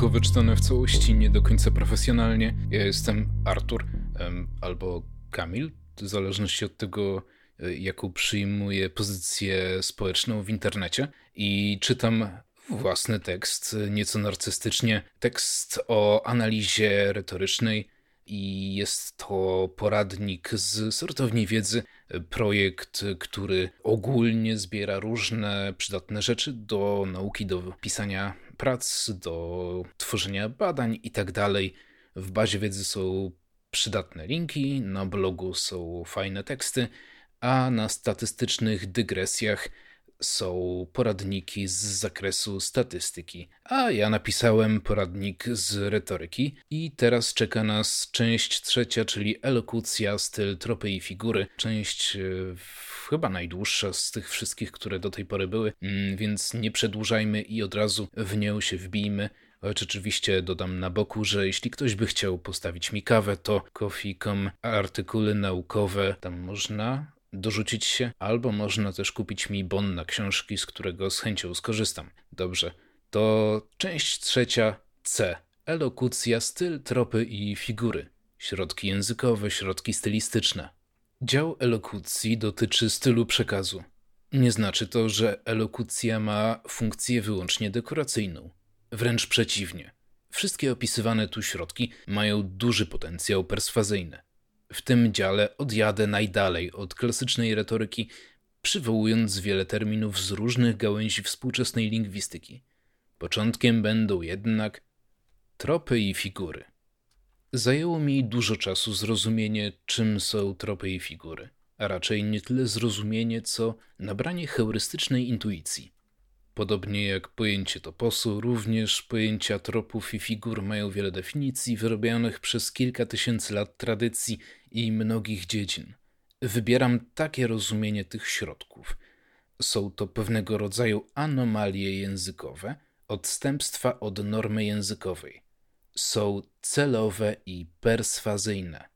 Artykuły naukowe czytane w całości, nie do końca profesjonalnie. Ja jestem Artur albo Kamil, w zależności od tego, e, jaką przyjmuję pozycję społeczną w internecie. I czytam własny tekst, nieco narcystycznie. Tekst o analizie retorycznej i jest to poradnik z sortowni wiedzy, projekt, który ogólnie zbiera różne przydatne rzeczy do nauki, do pisania prac, do tworzenia badań itd. W bazie wiedzy są przydatne linki, na blogu są fajne teksty, a na statystycznych dygresjach są poradniki z zakresu statystyki, a ja napisałem poradnik z retoryki i teraz czeka nas część trzecia, czyli elokucja, styl, tropy i figury. Część e, chyba najdłuższa z tych wszystkich, które do tej pory były, mm, więc nie przedłużajmy i od razu w nią się wbijmy. Choć oczywiście dodam na boku, że jeśli ktoś by chciał postawić mi kawę, to coffee.com, artykuły naukowe, tam można dorzucić się, albo można też kupić mi bon na książki, z którego z chęcią skorzystam. Dobrze, to część trzecia C. Elokucja, styl, tropy i figury. Środki językowe, środki stylistyczne. Dział elokucji dotyczy stylu przekazu. Nie znaczy to, że elokucja ma funkcję wyłącznie dekoracyjną. Wręcz przeciwnie. Wszystkie opisywane tu środki mają duży potencjał perswazyjny. W tym dziale odjadę najdalej od klasycznej retoryki, przywołując wiele terminów z różnych gałęzi współczesnej lingwistyki. Początkiem będą jednak tropy i figury. Zajęło mi dużo czasu zrozumienie, czym są tropy i figury, a raczej nie tyle zrozumienie, co nabranie heurystycznej intuicji. Podobnie jak pojęcie toposu, również pojęcia tropów i figur mają wiele definicji wyrobionych przez kilka tysięcy lat tradycji i mnogich dziedzin. Wybieram takie rozumienie tych środków. Są to pewnego rodzaju anomalie językowe, odstępstwa od normy językowej. Są celowe i perswazyjne.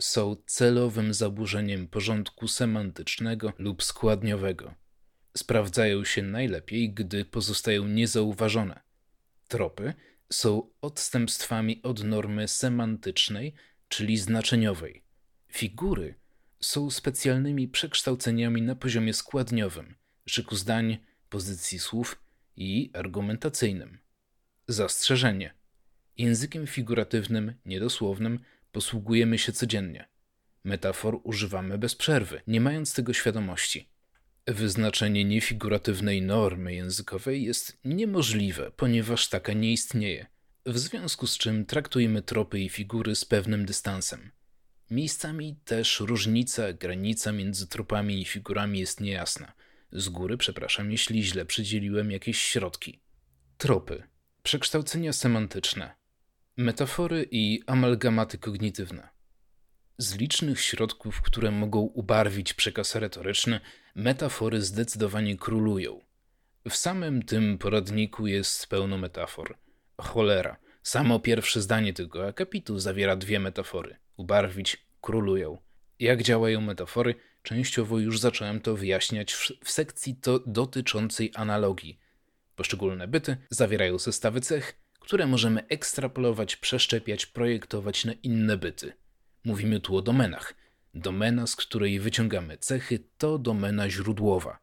Są celowym zaburzeniem porządku semantycznego lub składniowego sprawdzają się najlepiej, gdy pozostają niezauważone. Tropy są odstępstwami od normy semantycznej, czyli znaczeniowej. Figury są specjalnymi przekształceniami na poziomie składniowym, szyku zdań, pozycji słów i argumentacyjnym. Zastrzeżenie. Językiem figuratywnym, niedosłownym posługujemy się codziennie. Metafor używamy bez przerwy, nie mając tego świadomości. Wyznaczenie niefiguratywnej normy językowej jest niemożliwe, ponieważ taka nie istnieje, w związku z czym traktujemy tropy i figury z pewnym dystansem. Miejscami też różnica, granica między tropami i figurami jest niejasna. Z góry przepraszam, jeśli źle przydzieliłem jakieś środki. Tropy. Przekształcenia semantyczne. Metafory i amalgamaty kognitywne. Z licznych środków, które mogą ubarwić przekaz retoryczny, metafory zdecydowanie królują. W samym tym poradniku jest pełno metafor. Cholera, samo pierwsze zdanie tego akapitu zawiera dwie metafory. Ubarwić, królują. Jak działają metafory, częściowo już zacząłem to wyjaśniać w, w sekcji to dotyczącej analogii. Poszczególne byty zawierają zestawy cech, które możemy ekstrapolować, przeszczepiać, projektować na inne byty. Mówimy tu o domenach. Domena, z której wyciągamy cechy, to domena źródłowa.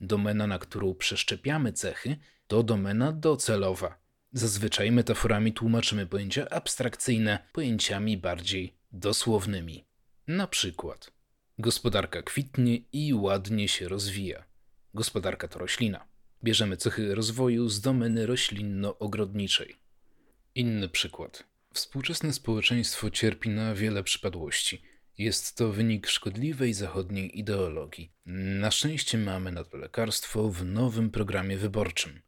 Domena, na którą przeszczepiamy cechy, to domena docelowa. Zazwyczaj metaforami tłumaczymy pojęcia abstrakcyjne pojęciami bardziej dosłownymi. Na przykład gospodarka kwitnie i ładnie się rozwija. Gospodarka to roślina. Bierzemy cechy rozwoju z domeny roślinno-ogrodniczej. Inny przykład. Współczesne społeczeństwo cierpi na wiele przypadłości. Jest to wynik szkodliwej zachodniej ideologii. Na szczęście mamy na to lekarstwo w nowym programie wyborczym.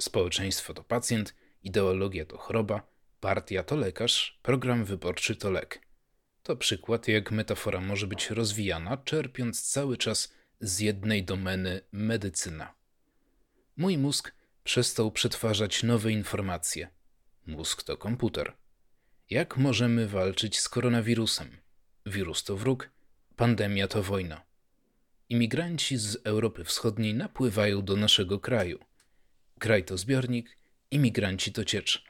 Społeczeństwo to pacjent, ideologia to choroba, partia to lekarz, program wyborczy to lek. To przykład, jak metafora może być rozwijana, czerpiąc cały czas z jednej domeny medycyna. Mój mózg przestał przetwarzać nowe informacje. Mózg to komputer. Jak możemy walczyć z koronawirusem? Wirus to wróg, pandemia to wojna. Imigranci z Europy Wschodniej napływają do naszego kraju. Kraj to zbiornik, imigranci to ciecz.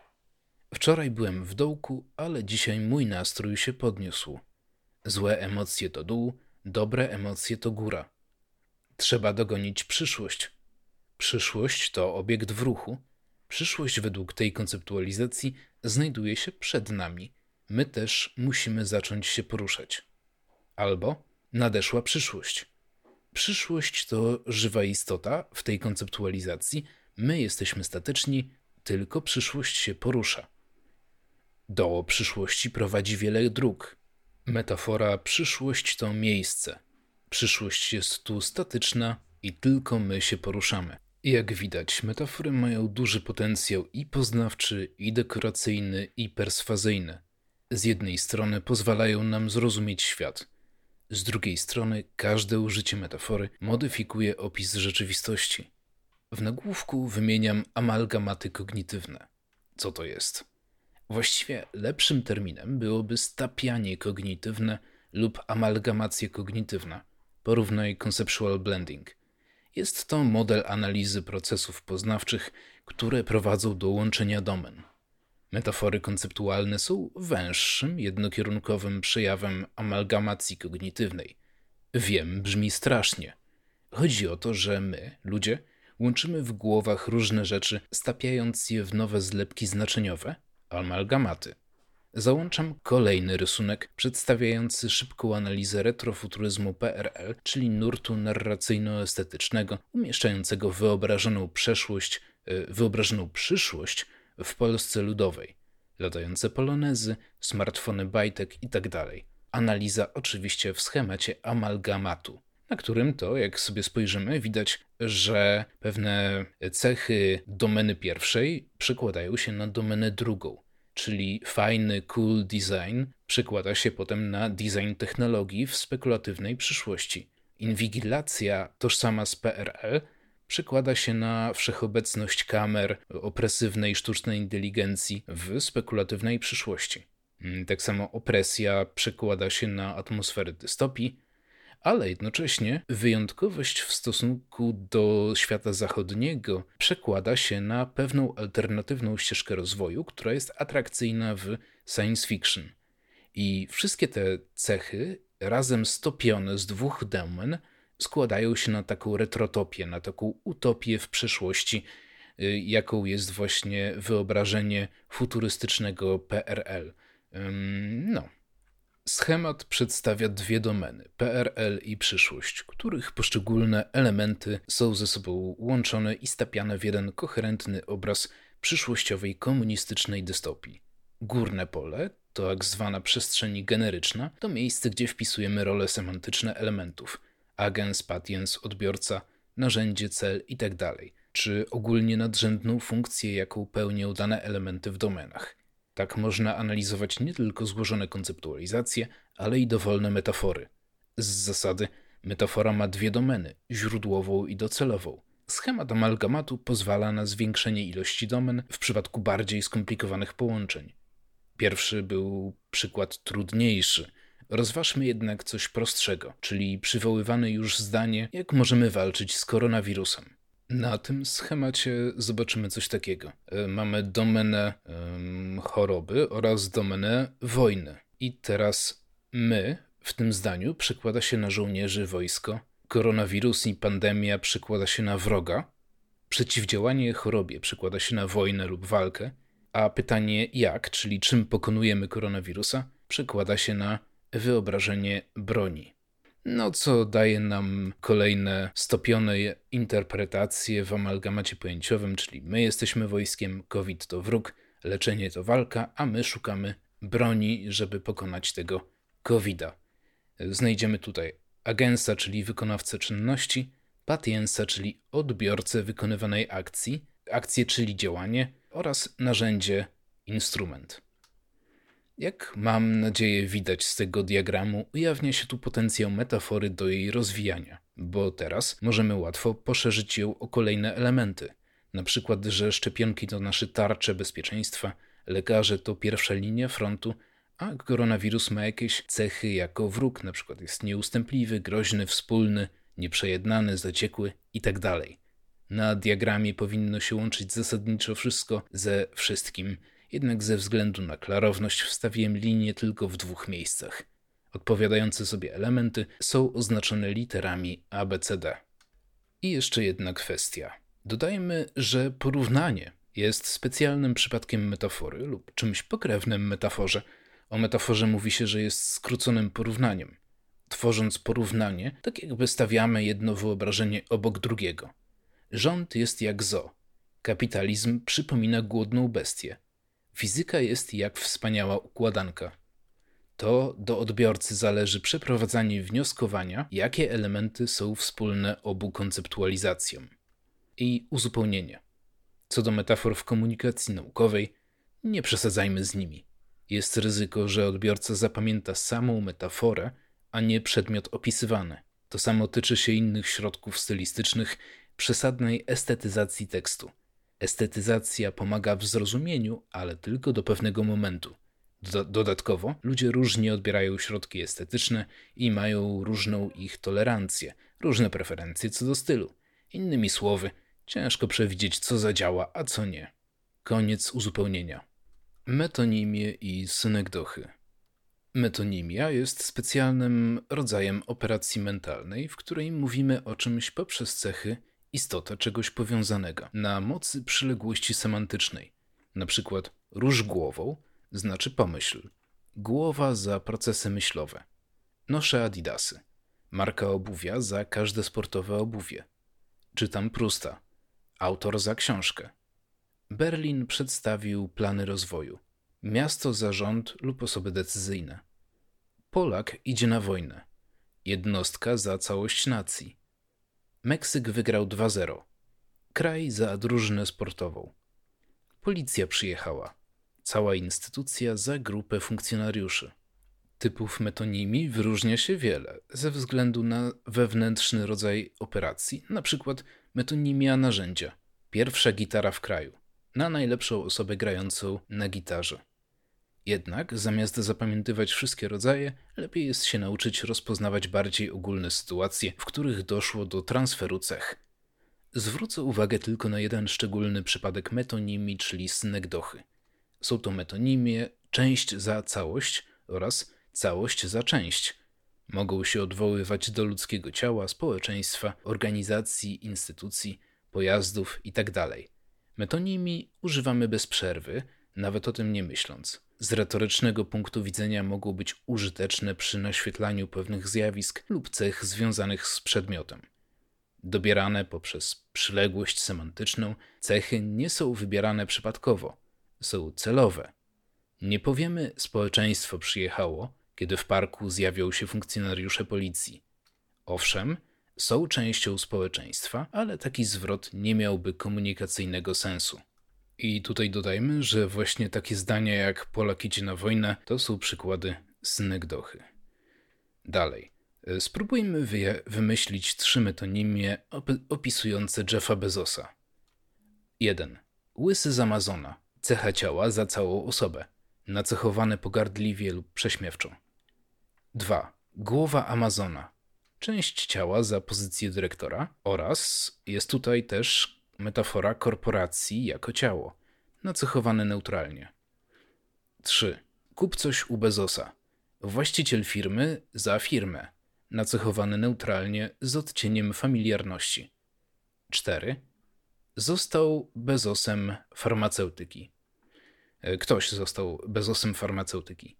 Wczoraj byłem w dołku, ale dzisiaj mój nastrój się podniósł. Złe emocje to dół, dobre emocje to góra. Trzeba dogonić przyszłość. Przyszłość to obiekt w ruchu. Przyszłość według tej konceptualizacji znajduje się przed nami. My też musimy zacząć się poruszać. Albo nadeszła przyszłość. Przyszłość to żywa istota w tej konceptualizacji. My jesteśmy statyczni, tylko przyszłość się porusza. Do przyszłości prowadzi wiele dróg. Metafora przyszłość to miejsce. Przyszłość jest tu statyczna i tylko my się poruszamy. Jak widać, metafory mają duży potencjał i poznawczy, i dekoracyjny, i perswazyjny. Z jednej strony pozwalają nam zrozumieć świat, z drugiej strony każde użycie metafory modyfikuje opis rzeczywistości. W nagłówku wymieniam amalgamaty kognitywne. Co to jest? Właściwie lepszym terminem byłoby stapianie kognitywne lub amalgamacja kognitywna. Porównaj conceptual blending. Jest to model analizy procesów poznawczych, które prowadzą do łączenia domen. Metafory konceptualne są węższym, jednokierunkowym przejawem amalgamacji kognitywnej. Wiem, brzmi strasznie. Chodzi o to, że my, ludzie, łączymy w głowach różne rzeczy, stapiając je w nowe zlepki znaczeniowe, amalgamaty. Załączam kolejny rysunek przedstawiający szybką analizę retrofuturyzmu PRL, czyli nurtu narracyjno-estetycznego, umieszczającego wyobrażoną przeszłość, e, wyobrażoną przyszłość w Polsce ludowej. Latające polonezy, smartfony bajtek itd. Tak Analiza oczywiście w schemacie amalgamatu, na którym to, jak sobie spojrzymy, widać, że pewne cechy domeny pierwszej przekładają się na domenę drugą czyli fajny, cool design, przekłada się potem na design technologii w spekulatywnej przyszłości. Inwigilacja tożsama z PRL przekłada się na wszechobecność kamer, opresywnej sztucznej inteligencji w spekulatywnej przyszłości. Mm, tak samo opresja przekłada się na atmosferę dystopii, ale jednocześnie wyjątkowość w stosunku do świata zachodniego przekłada się na pewną alternatywną ścieżkę rozwoju, która jest atrakcyjna w science fiction. I wszystkie te cechy, razem stopione z dwóch domen, składają się na taką retrotopię, na taką utopię w przyszłości, y, jaką jest właśnie wyobrażenie futurystycznego PRL. No. Schemat przedstawia dwie domeny PRL i przyszłość, których poszczególne elementy są ze sobą łączone i stapiane w jeden koherentny obraz przyszłościowej komunistycznej dystopii. Górne pole, to tak zwana przestrzeń generyczna, to miejsce, gdzie wpisujemy role semantyczne elementów agens, patiens, odbiorca, narzędzie, cel itd., tak czy ogólnie nadrzędną funkcję, jaką pełnią dane elementy w domenach. Tak można analizować nie tylko złożone konceptualizacje, ale i dowolne metafory. Z zasady metafora ma dwie domeny źródłową i docelową. Schemat amalgamatu pozwala na zwiększenie ilości domen w przypadku bardziej skomplikowanych połączeń. Pierwszy był przykład trudniejszy. Rozważmy jednak coś prostszego, czyli przywoływane już zdanie, jak możemy walczyć z koronawirusem. Na tym schemacie zobaczymy coś takiego. E, mamy domenę um, choroby oraz domenę wojny. I teraz my w tym zdaniu przekłada się na żołnierzy wojsko, koronawirus i pandemia przekłada się na wroga, Przeciwdziałanie chorobie przekłada się na wojnę lub walkę, a pytanie jak, czyli czym pokonujemy koronawirusa, przekłada się na wyobrażenie broni. No, co daje nam kolejne stopione interpretacje w amalgamacie pojęciowym, czyli my jesteśmy wojskiem, COVID to wróg, leczenie to walka, a my szukamy broni, żeby pokonać tego COVID-a. Znajdziemy tutaj agensa, czyli wykonawcę czynności, patiensa, czyli odbiorcę wykonywanej akcji, akcję, czyli działanie oraz narzędzie, instrument. Jak mam nadzieję widać z tego diagramu, ujawnia się tu potencjał metafory do jej rozwijania, bo teraz możemy łatwo poszerzyć ją o kolejne elementy. Na przykład, że szczepionki to nasze tarcze bezpieczeństwa, lekarze to pierwsza linia frontu, a koronawirus ma jakieś cechy jako wróg, na przykład jest nieustępliwy, groźny, wspólny, nieprzejednany, zaciekły itd. Tak Na diagramie powinno się łączyć zasadniczo wszystko ze wszystkim, jednak ze względu na klarowność wstawiłem linię tylko w dwóch miejscach. Odpowiadające sobie elementy są oznaczone literami ABCD. I jeszcze jedna kwestia. Dodajmy, że porównanie jest specjalnym przypadkiem metafory lub czymś pokrewnym metaforze. O metaforze mówi się, że jest skróconym porównaniem. Tworząc porównanie, tak jakby stawiamy jedno wyobrażenie obok drugiego. Rząd jest jak zo. Kapitalizm przypomina głodną bestię. Fizyka jest jak wspaniała układanka. To do odbiorcy zależy przeprowadzanie wnioskowania, jakie elementy są wspólne obu konceptualizacjom. I uzupełnienie. Co do metafor w komunikacji naukowej, nie przesadzajmy z nimi. Jest ryzyko, że odbiorca zapamięta samą metaforę, a nie przedmiot opisywany. To samo tyczy się innych środków stylistycznych, przesadnej estetyzacji tekstu. Estetyzacja pomaga w zrozumieniu, ale tylko do pewnego momentu. dodatkowo, ludzie różnie odbierają środki estetyczne i mają różną ich tolerancję, różne preferencje co do stylu. Innymi słowy, ciężko przewidzieć, co zadziała, a co nie. Koniec uzupełnienia. Metonimie i synekdochy. Metonimia jest specjalnym rodzajem operacji mentalnej, w której mówimy o czymś poprzez cechy istotę czegoś powiązanego na mocy przyległości semantycznej. Na przykład róż głową znaczy pomyśl, głowa za procesy myślowe. Noszę adidasy, marka obuwia za każde sportowe obuwie. Czytam Prusta, autor za książkę. Berlin przedstawił plany rozwoju. Miasto za rząd lub osoby decyzyjne. Polak idzie na wojnę. Jednostka za całość nacji. Meksyk wygrał 2-0. Kraj za drużynę sportową. Policja przyjechała. Cała instytucja za grupę funkcjonariuszy. Typów metonimii wyróżnia się wiele ze względu na wewnętrzny rodzaj operacji, np. metonimia narzędzia. Pierwsza gitara w kraju. Na najlepszą osobę grającą na gitarze. Jednak zamiast zapamiętywać wszystkie rodzaje, lepiej jest się nauczyć rozpoznawać bardziej ogólne sytuacje, w których doszło do transferu cech. Zwrócę uwagę tylko na jeden szczególny przypadek metonimii, czyli synekdochy. Są to metonimie część za całość oraz całość za część. Mogą się odwoływać do ludzkiego ciała, społeczeństwa, organizacji, instytucji, pojazdów itd. Tak Metonimii używamy bez przerwy, nawet o tym nie myśląc z retorycznego punktu widzenia mogą być użyteczne przy naświetlaniu pewnych zjawisk lub cech związanych z przedmiotem. Dobierane poprzez przyległość semantyczną, cechy nie są wybierane przypadkowo, są celowe. Nie powiemy społeczeństwo przyjechało, kiedy w parku zjawią się funkcjonariusze policji. Owszem, są częścią społeczeństwa, ale taki zwrot nie miałby komunikacyjnego sensu. I tutaj dodajmy, że właśnie takie zdania jak Polak idzie na wojnę to są przykłady synekdochy. Dalej. E, spróbujmy wy wymyślić trzy metonimie op opisujące Jeffa Bezosa. 1. Łysy z Amazona. Cecha ciała za całą osobę. Nacechowane pogardliwie lub prześmiewczo. 2. Głowa Amazona. Część ciała za pozycję dyrektora oraz jest tutaj też metafora korporacji jako ciało, nacechowane neutralnie. 3. Kup coś u Bezosa. Właściciel firmy za firmę, nacechowany neutralnie z odcieniem familiarności. 4. został bezosem farmaceutyki. E, ktoś został bezosem farmaceutyki.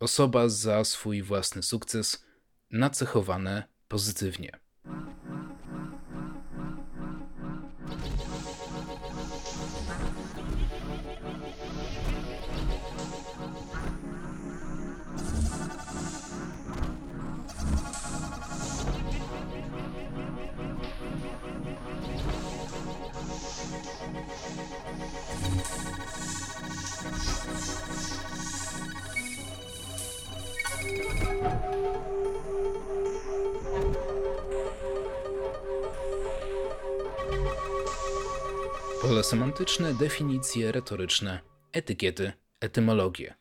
Osoba za swój własny sukces, nacechowane pozytywnie. Pole semantyczne, definicje retoryczne, etykiety, etymologie.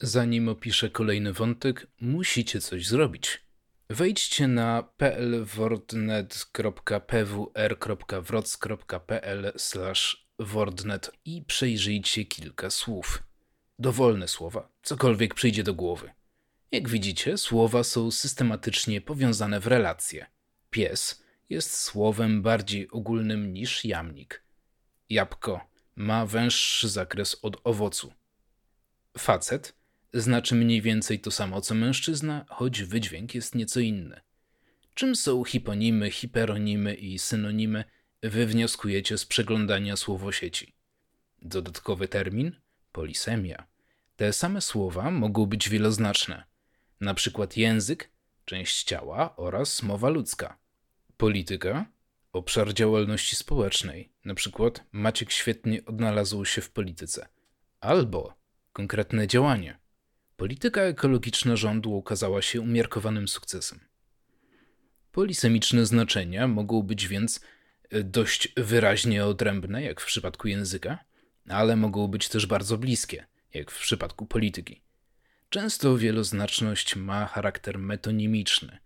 Zanim opiszę kolejny wątek, musicie coś zrobić. Wejdźcie na plwordnet.pwr.wroc.pl wordnet i przejrzyjcie kilka słów. Dowolne słowa, cokolwiek przyjdzie do głowy. Jak widzicie, słowa są systematycznie powiązane w relacje. Pies jest słowem bardziej ogólnym niż jamnik. Jabłko ma węższy zakres od owocu. Facet znaczy mniej więcej to samo co mężczyzna, choć wydźwięk jest nieco inny. Czym są hiponimy, hiperonimy i synonimy, wywnioskujecie z przeglądania słowosieci. Dodatkowy termin polisemia. Te same słowa mogą być wieloznaczne, na przykład język, część ciała oraz mowa ludzka. Polityka obszar działalności społecznej, na przykład Maciek świetnie odnalazł się w polityce, albo konkretne działanie. Polityka ekologiczna rządu okazała się umiarkowanym sukcesem. Polisemiczne znaczenia mogą być więc e, dość wyraźnie odrębne, jak w przypadku języka, ale mogą być też bardzo bliskie, jak w przypadku polityki. Często wieloznaczność ma charakter metonimiczny –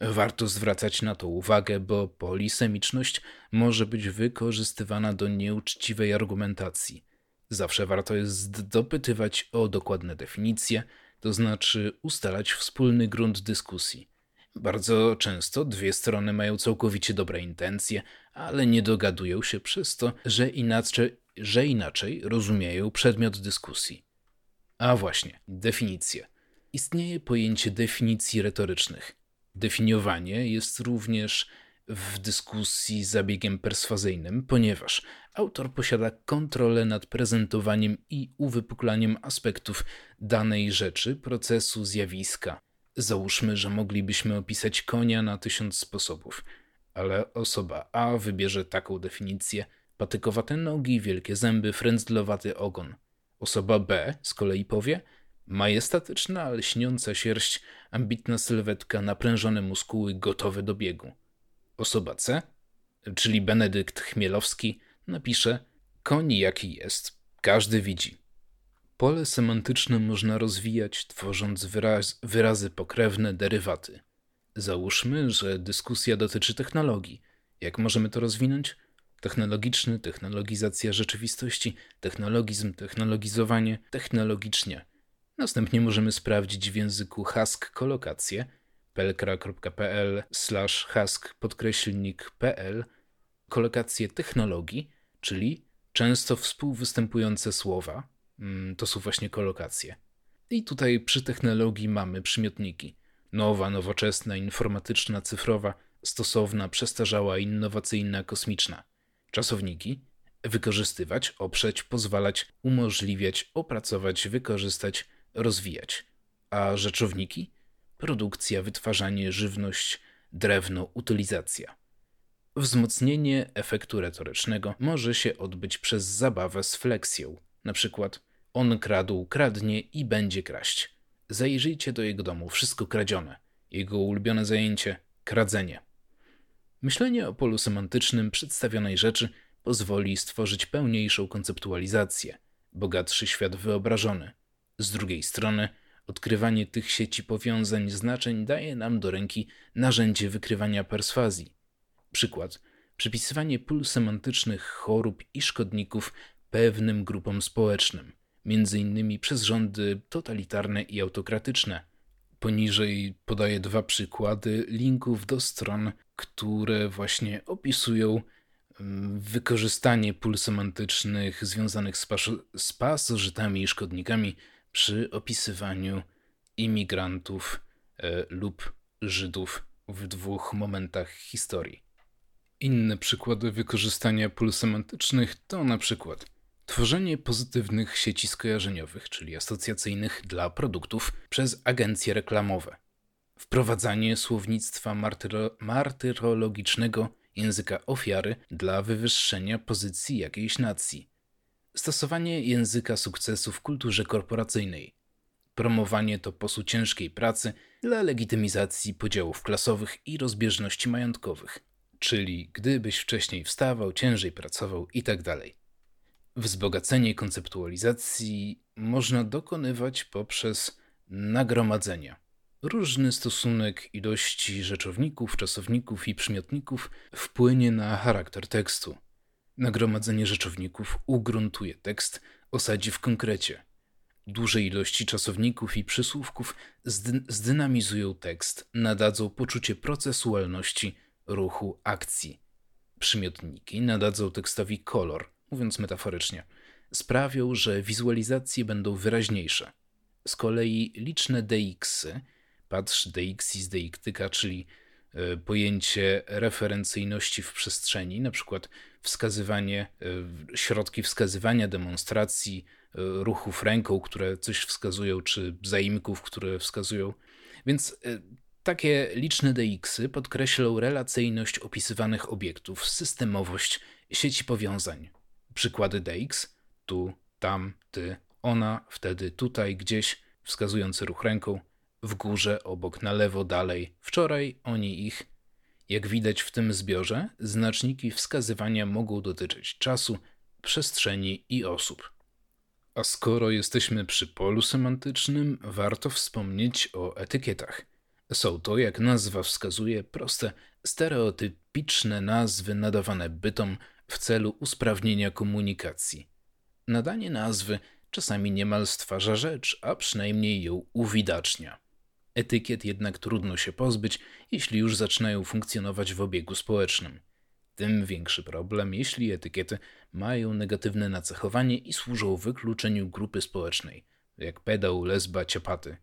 Warto zwracać na to uwagę, bo polisemiczność może być wykorzystywana do nieuczciwej argumentacji. Zawsze warto jest dopytywać o dokładne definicje, to znaczy ustalać wspólny grunt dyskusji. Bardzo często dwie strony mają całkowicie dobre intencje, ale nie dogadują się przez to, że inaczej, że inaczej rozumieją przedmiot dyskusji. A właśnie, definicje. Istnieje pojęcie definicji retorycznych. Definiowanie jest również w dyskusji zabiegiem perswazyjnym, ponieważ autor posiada kontrolę nad prezentowaniem i uwypuklaniem aspektów danej rzeczy, procesu, zjawiska. Załóżmy, że moglibyśmy opisać konia na tysiąc sposobów, ale osoba A wybierze taką definicję: patykowate nogi, wielkie zęby, frędzlowaty ogon. Osoba B z kolei powie: Majestatyczna, lśniąca sierść, ambitna sylwetka, naprężone muskuły, gotowe do biegu. Osoba C, czyli Benedykt Chmielowski, napisze: Koń jaki jest, każdy widzi. Pole semantyczne można rozwijać, tworząc wyraz, wyrazy pokrewne, derywaty. Załóżmy, że dyskusja dotyczy technologii. Jak możemy to rozwinąć? Technologiczny, technologizacja rzeczywistości, technologizm, technologizowanie, technologicznie – Następnie możemy sprawdzić w języku Hask kolokację pelkra.pl hask podkreślnik pl kolokację technologii, czyli często współwystępujące słowa. Mm, to są właśnie kolokacje. I tutaj przy technologii mamy przymiotniki. Nowa, nowoczesna, informatyczna, cyfrowa, stosowna, przestarzała, innowacyjna, kosmiczna. Czasowniki wykorzystywać, oprzeć, pozwalać, umożliwiać, opracować, wykorzystać, rozwijać. A rzeczowniki? Produkcja, wytwarzanie, żywność, drewno, utylizacja. Wzmocnienie efektu retorycznego może się odbyć przez zabawę z fleksją. Na przykład on kradł, kradnie i będzie kraść. Zajrzyjcie do jego domu, wszystko kradzione. Jego ulubione zajęcie kradzenie. Myślenie o polu semantycznym przedstawionej rzeczy pozwoli stworzyć pełniejszą konceptualizację, bogatszy świat wyobrażony. Z drugiej strony, odkrywanie tych sieci powiązań znaczeń daje nam do ręki narzędzie wykrywania perswazji. Przykład: przypisywanie pól semantycznych chorób i szkodników pewnym grupom społecznym, między innymi przez rządy totalitarne i autokratyczne. Poniżej podaję dwa przykłady linków do stron, które właśnie opisują wykorzystanie pól semantycznych związanych z, pas- z pasożytami i szkodnikami przy opisywaniu imigrantów e, lub Żydów w dwóch momentach historii. Inne przykłady wykorzystania pól semantycznych to na przykład tworzenie pozytywnych sieci skojarzeniowych, czyli asocjacyjnych dla produktów przez agencje reklamowe, wprowadzanie słownictwa martyro martyrologicznego języka ofiary dla wywyższenia pozycji jakiejś nacji, stosowanie języka sukcesu w kulturze korporacyjnej, promowanie toposu ciężkiej pracy dla legitymizacji podziałów klasowych i rozbieżności majątkowych, czyli gdybyś wcześniej wstawał, ciężej pracował itd. Tak Wzbogacenie konceptualizacji można dokonywać poprzez nagromadzenia. Różny stosunek ilości rzeczowników, czasowników i przymiotników wpłynie na charakter tekstu. Nagromadzenie rzeczowników ugruntuje tekst, osadzi w konkrecie. Duże ilości czasowników i przysłówków zdynamizują tekst, nadadzą poczucie procesualności, ruchu, akcji. Przymiotniki nadadzą tekstowi kolor, mówiąc metaforycznie. Sprawią, że wizualizacje będą wyraźniejsze. Z kolei liczne dxy patrz dxis deiktyka, czyli pojęcie referencyjności w przestrzeni, na przykład wskazywanie, e, środki wskazywania demonstracji, e, ruchów ręką, które coś wskazują, czy zaimków, które wskazują. Więc takie liczne DX-y podkreślą relacyjność opisywanych obiektów, systemowość sieci powiązań. Przykłady DX tu, tam, ty, ona, wtedy, tutaj, gdzieś, wskazujący ruch ręką, w górze, obok, na lewo, dalej. Wczoraj, oni, ich. Jak widać w tym zbiorze, znaczniki wskazywania mogą dotyczyć czasu, przestrzeni i osób. A skoro jesteśmy przy polu semantycznym, warto wspomnieć o etykietach. Są to, jak nazwa wskazuje, proste, stereotypiczne nazwy nadawane bytom w celu usprawnienia komunikacji. Nadanie nazwy czasami niemal stwarza rzecz, a przynajmniej ją uwidacznia. Etykiet jednak trudno się pozbyć, jeśli już zaczynają funkcjonować w obiegu społecznym. Tym większy problem, jeśli etykiety mają negatywne nacechowanie i służą wykluczeniu grupy społecznej, jak pedał, lesba, ciapaty.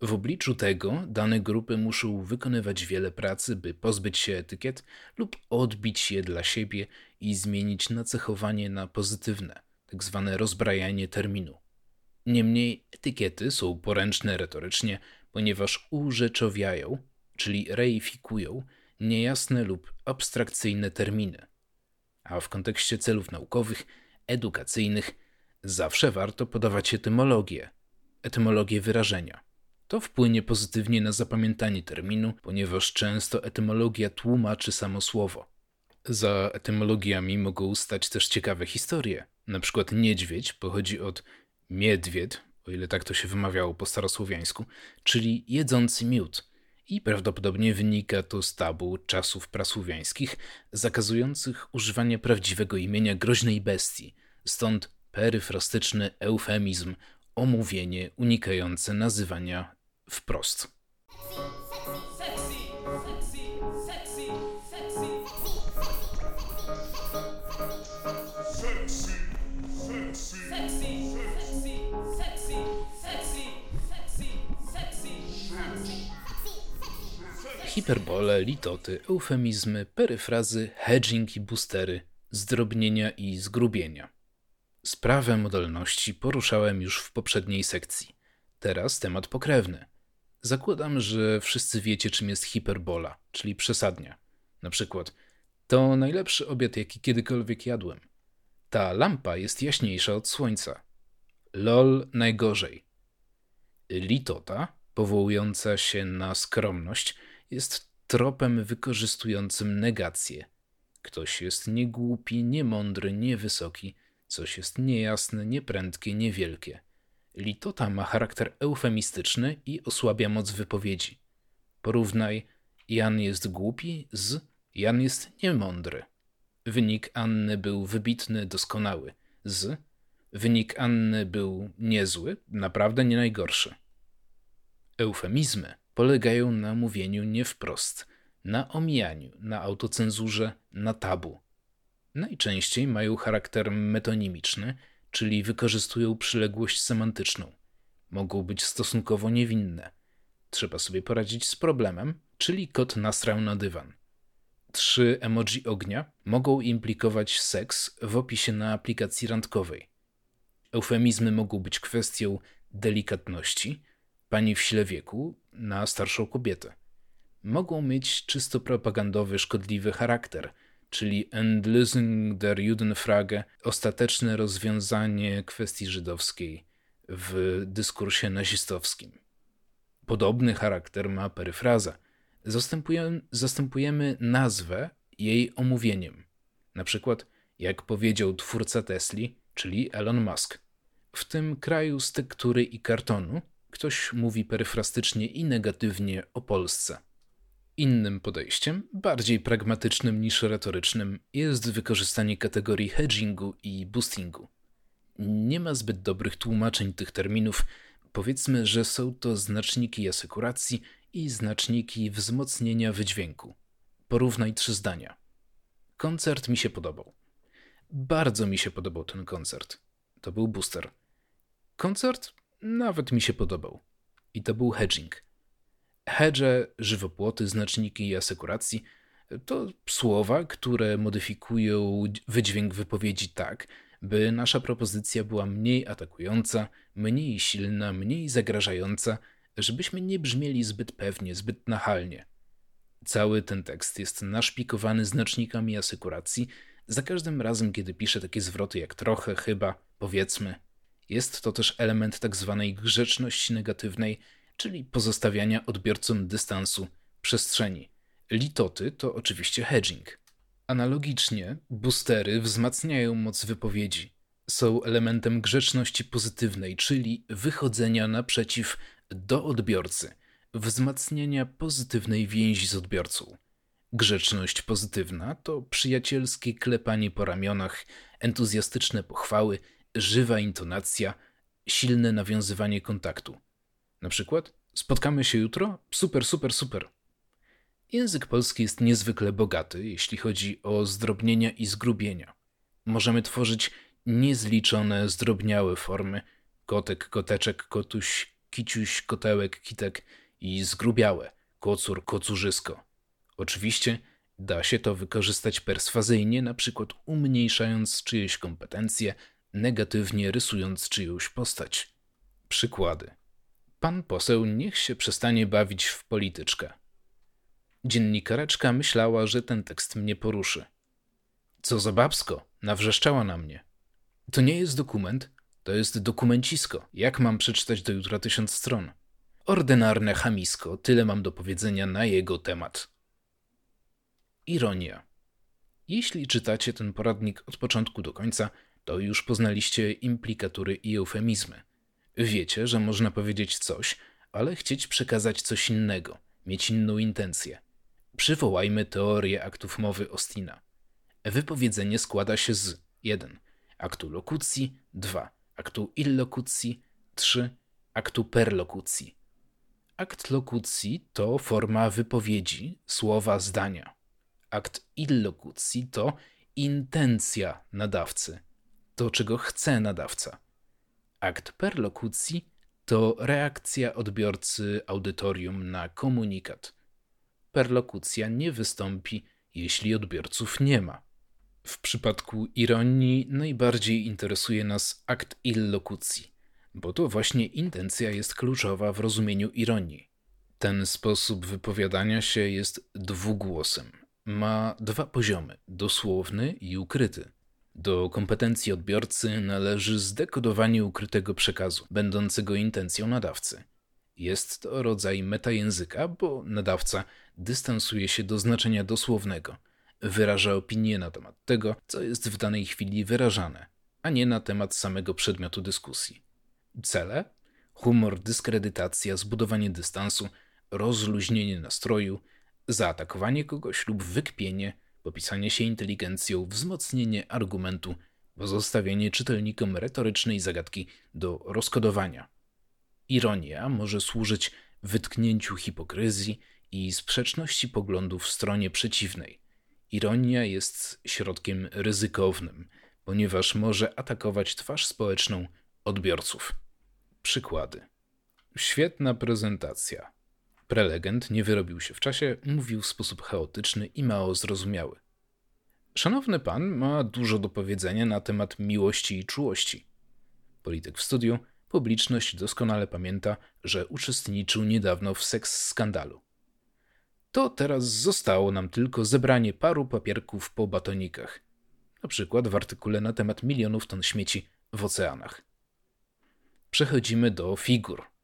W obliczu tego dane grupy muszą wykonywać wiele pracy, by pozbyć się etykiet lub odbić je dla siebie i zmienić nacechowanie na pozytywne, tzw. Tak rozbrajanie terminu. Niemniej etykiety są poręczne retorycznie, ponieważ urzeczowiają, czyli reifikują niejasne lub abstrakcyjne terminy. A w kontekście celów naukowych, edukacyjnych, zawsze warto podawać etymologię, etymologię wyrażenia. To wpłynie pozytywnie na zapamiętanie terminu, ponieważ często etymologia tłumaczy samo słowo. Za etymologiami mogą stać też ciekawe historie. Na przykład niedźwiedź pochodzi od miedwied, o ile tak to się wymawiało po starosłowiańsku, czyli jedzący miód. I prawdopodobnie wynika to z tabu czasów prasłowiańskich, zakazujących używania prawdziwego imienia groźnej bestii, stąd peryfrastyczny eufemizm, omówienie unikające nazywania wprost. Hiperbole, litoty, eufemizmy, peryfrazy, hedging i boostery, zdrobnienia i zgrubienia. Sprawę modalności poruszałem już w poprzedniej sekcji. Teraz temat pokrewny. Zakładam, że wszyscy wiecie, czym jest hiperbola, czyli przesadnia. Na przykład, to najlepszy obiad, jaki kiedykolwiek jadłem. Ta lampa jest jaśniejsza od słońca. LOL najgorzej. Litota, powołująca się na skromność, jest tropem wykorzystującym negację. Ktoś jest niegłupi, niemądry, niewysoki, coś jest niejasne, nieprędkie, niewielkie. Litota ma charakter eufemistyczny i osłabia moc wypowiedzi. Porównaj Jan jest głupi z Jan jest niemądry. Wynik Anny był wybitny, doskonały. Z wynik Anny był niezły, naprawdę nie najgorszy. Eufemizmy polegają na mówieniu nie wprost, na omijaniu, na autocenzurze, na tabu. Najczęściej mają charakter metonimiczny, czyli wykorzystują przyległość semantyczną. Mogą być stosunkowo niewinne. Trzeba sobie poradzić z problemem, czyli kot nasrał na dywan. Trzy emoji ognia mogą implikować seks w opisie na aplikacji randkowej. Eufemizmy mogą być kwestią delikatności, pani w sile wieku na starszą kobietę. Mogą mieć czysto propagandowy, szkodliwy charakter, czyli Endlösung der Judenfrage, ostateczne rozwiązanie kwestii żydowskiej w dyskursie nazistowskim. Podobny charakter ma peryfraza. Zastępujemy, zastępujemy nazwę jej omówieniem. Na przykład, jak powiedział twórca Tesli, czyli Elon Musk. W tym kraju z tektury i kartonu ktoś mówi peryfrastycznie i negatywnie o Polsce. Innym podejściem, bardziej pragmatycznym niż retorycznym, jest wykorzystanie kategorii hedgingu i boostingu. Nie ma zbyt dobrych tłumaczeń tych terminów. Powiedzmy, że są to znaczniki asekuracji i znaczniki wzmocnienia wydźwięku. Porównaj trzy zdania. Koncert mi się podobał. Bardzo mi się podobał ten koncert. To był booster. Koncert nawet mi się podobał. I to był hedging. Hedge, żywopłoty, znaczniki i asekuracji to słowa, które modyfikują wydźwięk wypowiedzi tak, by nasza propozycja była mniej atakująca, mniej silna, mniej zagrażająca, żebyśmy nie brzmieli zbyt pewnie, zbyt nachalnie. Cały ten tekst jest naszpikowany znacznikami asekuracji. Za każdym razem, kiedy piszę takie zwroty jak trochę, chyba, powiedzmy, jest to też element tak zwanej grzeczności negatywnej, czyli pozostawiania odbiorcom dystansu, przestrzeni. Litoty to oczywiście hedging. Analogicznie, boostery wzmacniają moc wypowiedzi. Są elementem grzeczności pozytywnej, czyli wychodzenia naprzeciw do odbiorcy, wzmacniania pozytywnej więzi z odbiorcą. Grzeczność pozytywna to przyjacielskie klepanie po ramionach, entuzjastyczne pochwały, żywa intonacja, silne nawiązywanie kontaktu. Na przykład, spotkamy się jutro? Super, super, super. Język polski jest niezwykle bogaty, jeśli chodzi o zdrobnienia i zgrubienia. Możemy tworzyć niezliczone, zdrobniałe formy kotek, koteczek, kotuś, kiciuś, kotełek, kitek i zgrubiałe kocur, kocurzysko. Oczywiście da się to wykorzystać perswazyjnie, na przykład umniejszając czyjeś kompetencje, negatywnie rysując czyjąś postać. Przykłady. Pan poseł niech się przestanie bawić w polityczkę. Dziennikareczka myślała, że ten tekst mnie poruszy. Co za babsko, nawrzeszczała na mnie. To nie jest dokument, to jest dokumencisko. Jak mam przeczytać do jutra tysiąc stron? Ordynarne chamisko, tyle mam do powiedzenia na jego temat. Ironia. Jeśli czytacie ten poradnik od początku do końca, to już poznaliście implikatury i eufemizmy. Wiecie, że można powiedzieć coś, ale chcieć przekazać coś innego, mieć inną intencję. Przywołajmy teorię aktów mowy Ostina. Wypowiedzenie składa się z 1. Aktu lokucji, 2. Aktu illokucji, 3. Aktu perlokucji. Akt lokucji to forma wypowiedzi, słowa, zdania. Akt illokucji to intencja nadawcy, to czego chce nadawca. Akt perlokucji to reakcja odbiorcy audytorium na komunikat. Perlokucja nie wystąpi, jeśli odbiorców nie ma. W przypadku ironii najbardziej interesuje nas akt illokucji, bo to właśnie intencja jest kluczowa w rozumieniu ironii. Ten sposób wypowiadania się jest dwugłosem. Ma dwa poziomy: dosłowny i ukryty. Do kompetencji odbiorcy należy zdekodowanie ukrytego przekazu, będącego intencją nadawcy. Jest to rodzaj metajęzyka, bo nadawca dystansuje się do znaczenia dosłownego, wyraża opinię na temat tego, co jest w danej chwili wyrażane, a nie na temat samego przedmiotu dyskusji. Cele? Humor, dyskredytacja, zbudowanie dystansu, rozluźnienie nastroju, zaatakowanie kogoś lub wykpienie – popisanie się inteligencją, wzmocnienie argumentu, pozostawienie czytelnikom retorycznej zagadki do rozkodowania. Ironia może służyć wytknięciu hipokryzji i sprzeczności poglądów w stronie przeciwnej. Ironia jest środkiem ryzykownym, ponieważ może atakować twarz społeczną odbiorców. Przykłady. Świetna prezentacja. Prelegent nie wyrobił się w czasie, mówił w sposób chaotyczny i mało zrozumiały. Szanowny pan ma dużo do powiedzenia na temat miłości i czułości. Polityk w studiu, publiczność doskonale pamięta, że uczestniczył niedawno w seks skandalu. To teraz zostało nam tylko zebranie paru papierków po batonikach, na przykład w artykule na temat milionów ton śmieci w oceanach. Przechodzimy do figur.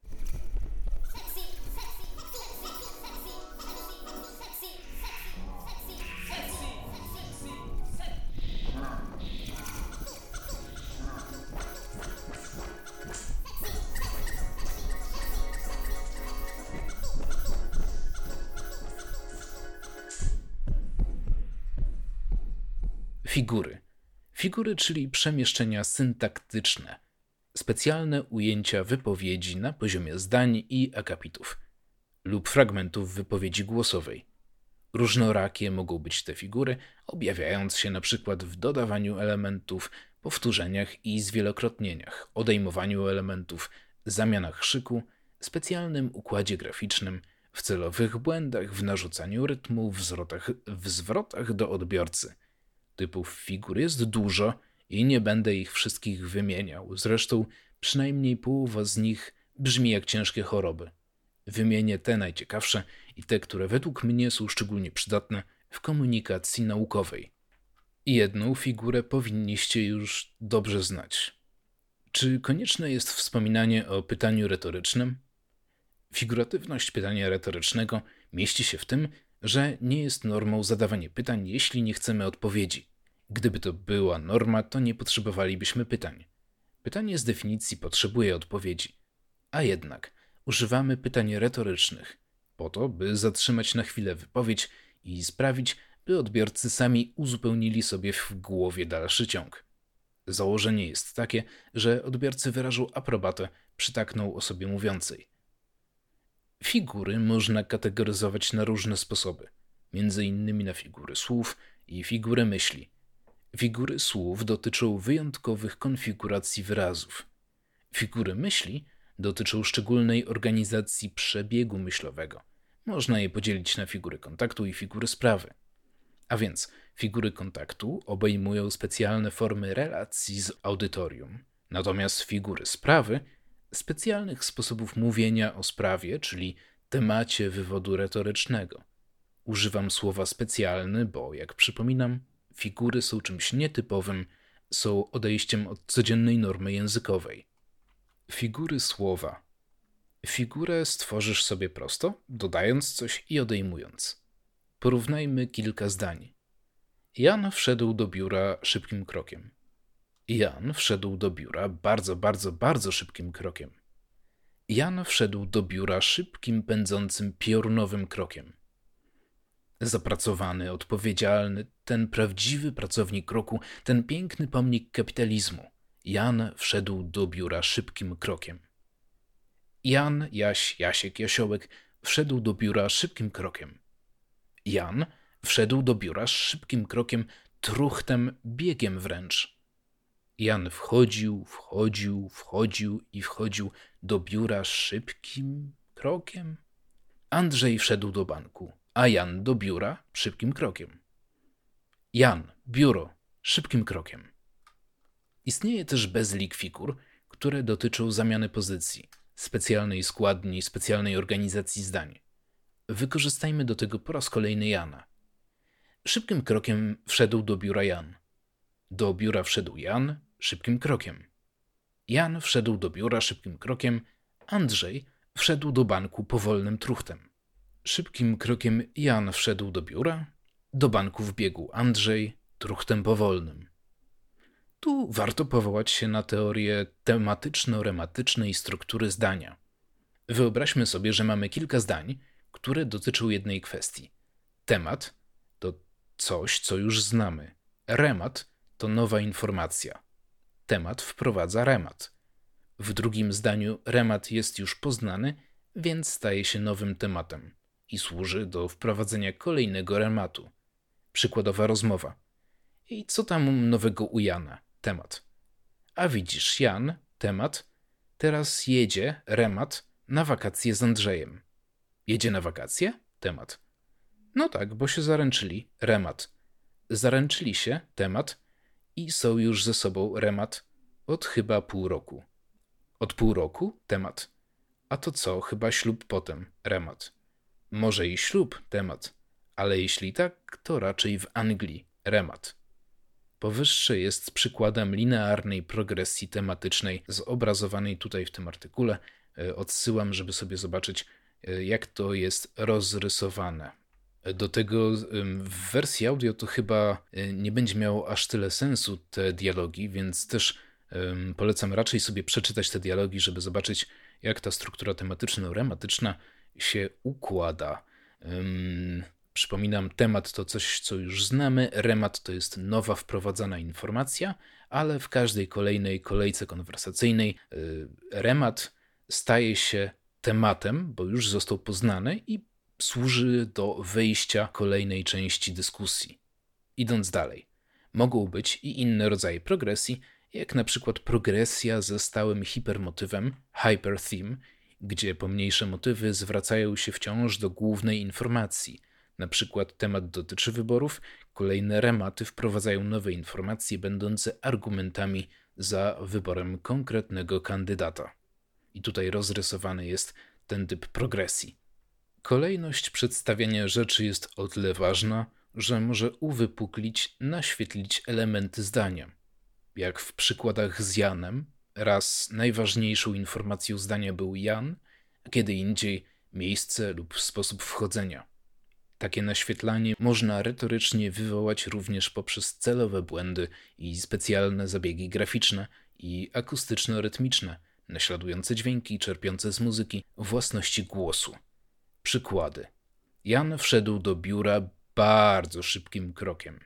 Figury. Figury, czyli przemieszczenia syntaktyczne, specjalne ujęcia wypowiedzi na poziomie zdań i akapitów lub fragmentów wypowiedzi głosowej. Różnorakie mogą być te figury, objawiając się na przykład w dodawaniu elementów, powtórzeniach i zwielokrotnieniach, odejmowaniu elementów, zamianach szyku, specjalnym układzie graficznym, w celowych błędach, w narzucaniu rytmu, w zwrotach, w zwrotach do odbiorcy – Typów figur jest dużo i nie będę ich wszystkich wymieniał. Zresztą przynajmniej połowa z nich brzmi jak ciężkie choroby. Wymienię te najciekawsze i te, które według mnie są szczególnie przydatne w komunikacji naukowej. Jedną figurę powinniście już dobrze znać. Czy konieczne jest wspominanie o pytaniu retorycznym? Figuratywność pytania retorycznego mieści się w tym, że nie jest normą zadawanie pytań, jeśli nie chcemy odpowiedzi. Gdyby to była norma, to nie potrzebowalibyśmy pytań. Pytanie z definicji potrzebuje odpowiedzi. A jednak używamy pytań retorycznych, po to, by zatrzymać na chwilę wypowiedź i sprawić, by odbiorcy sami uzupełnili sobie w głowie dalszy ciąg. Założenie jest takie, że odbiorcy wyrażą aprobatę, przytakną osobie mówiącej. Figury można kategoryzować na różne sposoby, między innymi na figury słów i figury myśli. Figury słów dotyczą wyjątkowych konfiguracji wyrazów. Figury myśli dotyczą szczególnej organizacji przebiegu myślowego. Można je podzielić na figury kontaktu i figury sprawy. A więc figury kontaktu obejmują specjalne formy relacji z audytorium, natomiast figury sprawy specjalnych sposobów mówienia o sprawie, czyli temacie wywodu retorycznego. Używam słowa specjalny, bo, jak przypominam, figury są czymś nietypowym, są odejściem od codziennej normy językowej. Figury słowa. Figurę stworzysz sobie prosto, dodając coś i odejmując. Porównajmy kilka zdań. Jan wszedł do biura szybkim krokiem. Jan wszedł do biura bardzo, bardzo, bardzo szybkim krokiem. Jan wszedł do biura szybkim, pędzącym piorunowym krokiem. Zapracowany, odpowiedzialny, ten prawdziwy pracownik roku, ten piękny pomnik kapitalizmu. Jan wszedł do biura szybkim krokiem. Jan, Jaś, Jasiek, Jasiołek wszedł do biura szybkim krokiem. Jan wszedł do biura szybkim krokiem, truchtem, biegiem wręcz. Jan wchodził, wchodził, wchodził i wchodził do biura szybkim krokiem. Andrzej wszedł do banku, a Jan do biura szybkim krokiem. Jan, biuro, szybkim krokiem. Istnieje też bezlik figur, które dotyczą zamiany pozycji, specjalnej składni, specjalnej organizacji zdań. Wykorzystajmy do tego po raz kolejny Jana. Szybkim krokiem wszedł do biura Jan. Do biura wszedł Jan szybkim krokiem. Jan wszedł do biura szybkim krokiem, Andrzej wszedł do banku powolnym truchtem. Szybkim krokiem Jan wszedł do biura, do banku wbiegł Andrzej truchtem powolnym. Tu warto powołać się na teorię tematyczno-rematycznej struktury zdania. Wyobraźmy sobie, że mamy kilka zdań, które dotyczą jednej kwestii. Temat to coś, co już znamy. Remat to nowa informacja. Temat wprowadza remat. W drugim zdaniu remat jest już poznany, więc staje się nowym tematem i służy do wprowadzenia kolejnego rematu. Przykładowa rozmowa. I co tam nowego u Jana? Temat. A widzisz, Jan, temat, teraz jedzie, remat, na wakacje z Andrzejem. Jedzie na wakacje? Temat. No tak, bo się zaręczyli, remat. Zaręczyli się, temat, i są już ze sobą, remat, od chyba pół roku. Od pół roku? Temat. A to co, chyba ślub potem, remat. Może i ślub, temat. Ale jeśli tak, to raczej w Anglii, remat. Powyższe jest przykładem linearnej progresji tematycznej zobrazowanej tutaj w tym artykule. E, odsyłam, żeby sobie zobaczyć, e, jak to jest rozrysowane. Do tego w wersji audio to chyba e, nie będzie miało aż tyle sensu te dialogi, więc też polecam raczej sobie przeczytać te dialogi, żeby zobaczyć, jak ta struktura tematyczno-rematyczna się układa. Przypominam, temat to coś, co już znamy, remat to jest nowa wprowadzana informacja, ale w każdej kolejnej kolejce konwersacyjnej y, remat staje się tematem, bo już został poznany i służy do wyjścia kolejnej części dyskusji. Idąc dalej, mogą być i inne rodzaje progresji, jak na przykład progresja ze stałym hipermotywem, hypertheme, gdzie pomniejsze motywy zwracają się wciąż do głównej informacji – na przykład temat dotyczy wyborów, kolejne rematy wprowadzają nowe informacje będące argumentami za wyborem konkretnego kandydata. I tutaj rozrysowany jest ten typ progresji. Kolejność przedstawiania rzeczy jest o tyle ważna, że może uwypuklić, naświetlić elementy zdania. Jak w przykładach z Janem, raz najważniejszą informacją zdania był Jan, a kiedy indziej miejsce lub sposób wchodzenia. Takie naświetlanie można retorycznie wywołać również poprzez celowe błędy i specjalne zabiegi graficzne i akustyczno-rytmiczne, naśladujące dźwięki czerpiące z muzyki własności głosu. Przykłady. Jan wszedł do biura bardzo szybkim krokiem.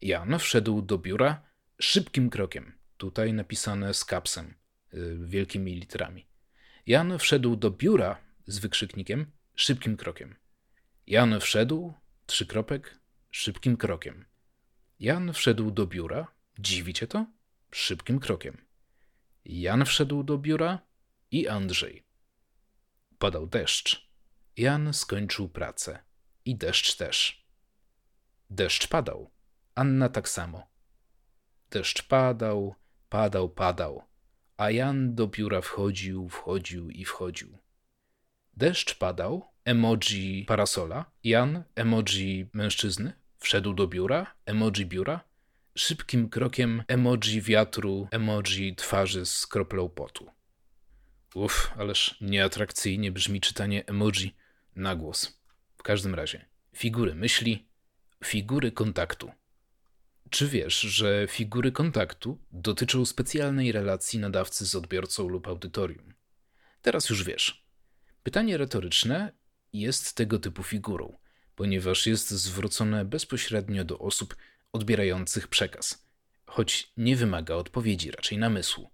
Jan wszedł do biura szybkim krokiem. Tutaj napisane z kapsem, yy, wielkimi literami. Jan wszedł do biura z wykrzyknikiem szybkim krokiem. Jan wszedł, trzy kropek, szybkim krokiem. Jan wszedł do biura, dziwi cię to? Szybkim krokiem. Jan wszedł do biura i Andrzej. Padał deszcz. Jan skończył pracę. I deszcz też. Deszcz padał. Anna tak samo. Deszcz padał, padał, padał, a Jan do biura wchodził, wchodził i wchodził. Deszcz padał, emoji parasola, Jan, emoji mężczyzny, wszedł do biura, emoji biura, szybkim krokiem emoji wiatru, emoji twarzy z kroplą potu. Uff, ależ nieatrakcyjnie brzmi czytanie emoji na głos. W każdym razie, figury myśli, figury kontaktu. Czy wiesz, że figury kontaktu dotyczą specjalnej relacji nadawcy z odbiorcą lub audytorium? Teraz już wiesz. Pytanie retoryczne jest tego typu figurą, ponieważ jest zwrócone bezpośrednio do osób odbierających przekaz, choć nie wymaga odpowiedzi, raczej namysłu.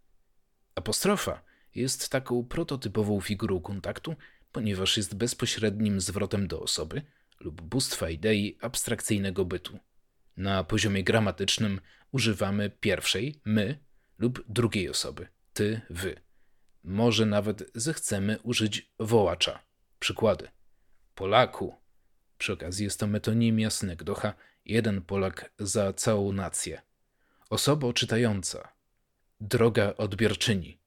Apostrofa jest taką prototypową figurą kontaktu, ponieważ jest bezpośrednim zwrotem do osoby lub bóstwa idei abstrakcyjnego bytu. Na poziomie gramatycznym używamy pierwszej, my, lub drugiej osoby, ty, wy. Może nawet zechcemy użyć wołacza. Przykłady. Polaku. Przy okazji jest to metonimia Snegdocha, jeden Polak za całą nację. Osoba czytająca. Droga odbiorczyni.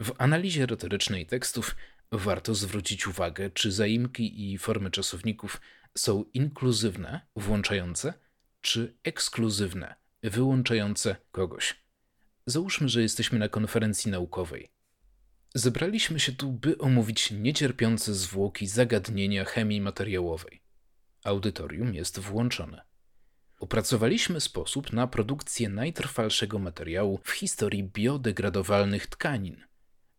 W analizie retorycznej tekstów warto zwrócić uwagę, czy zaimki i formy czasowników są inkluzywne, włączające, czy ekskluzywne, wyłączające kogoś. Załóżmy, że jesteśmy na konferencji naukowej. Zebraliśmy się tu, by omówić niecierpiące zwłoki zagadnienia chemii materiałowej. Audytorium jest włączone. Opracowaliśmy sposób na produkcję najtrwalszego materiału w historii biodegradowalnych tkanin.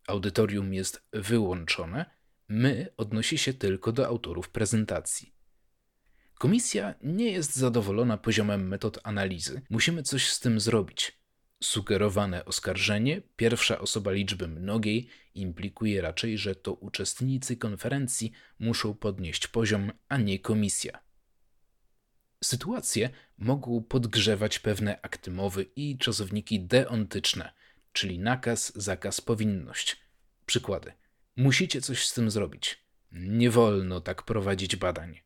Audytorium jest wyłączone, my odnosi się tylko do autorów prezentacji. Komisja nie jest zadowolona poziomem metod analizy. Musimy coś z tym zrobić. Sugerowane oskarżenie, pierwsza osoba liczby mnogiej, implikuje raczej, że to uczestnicy konferencji muszą podnieść poziom, a nie komisja. Sytuacje mogą podgrzewać pewne akty mowy i czasowniki deontyczne, czyli nakaz, zakaz, powinność. Przykłady. Musicie coś z tym zrobić. Nie wolno tak prowadzić badań.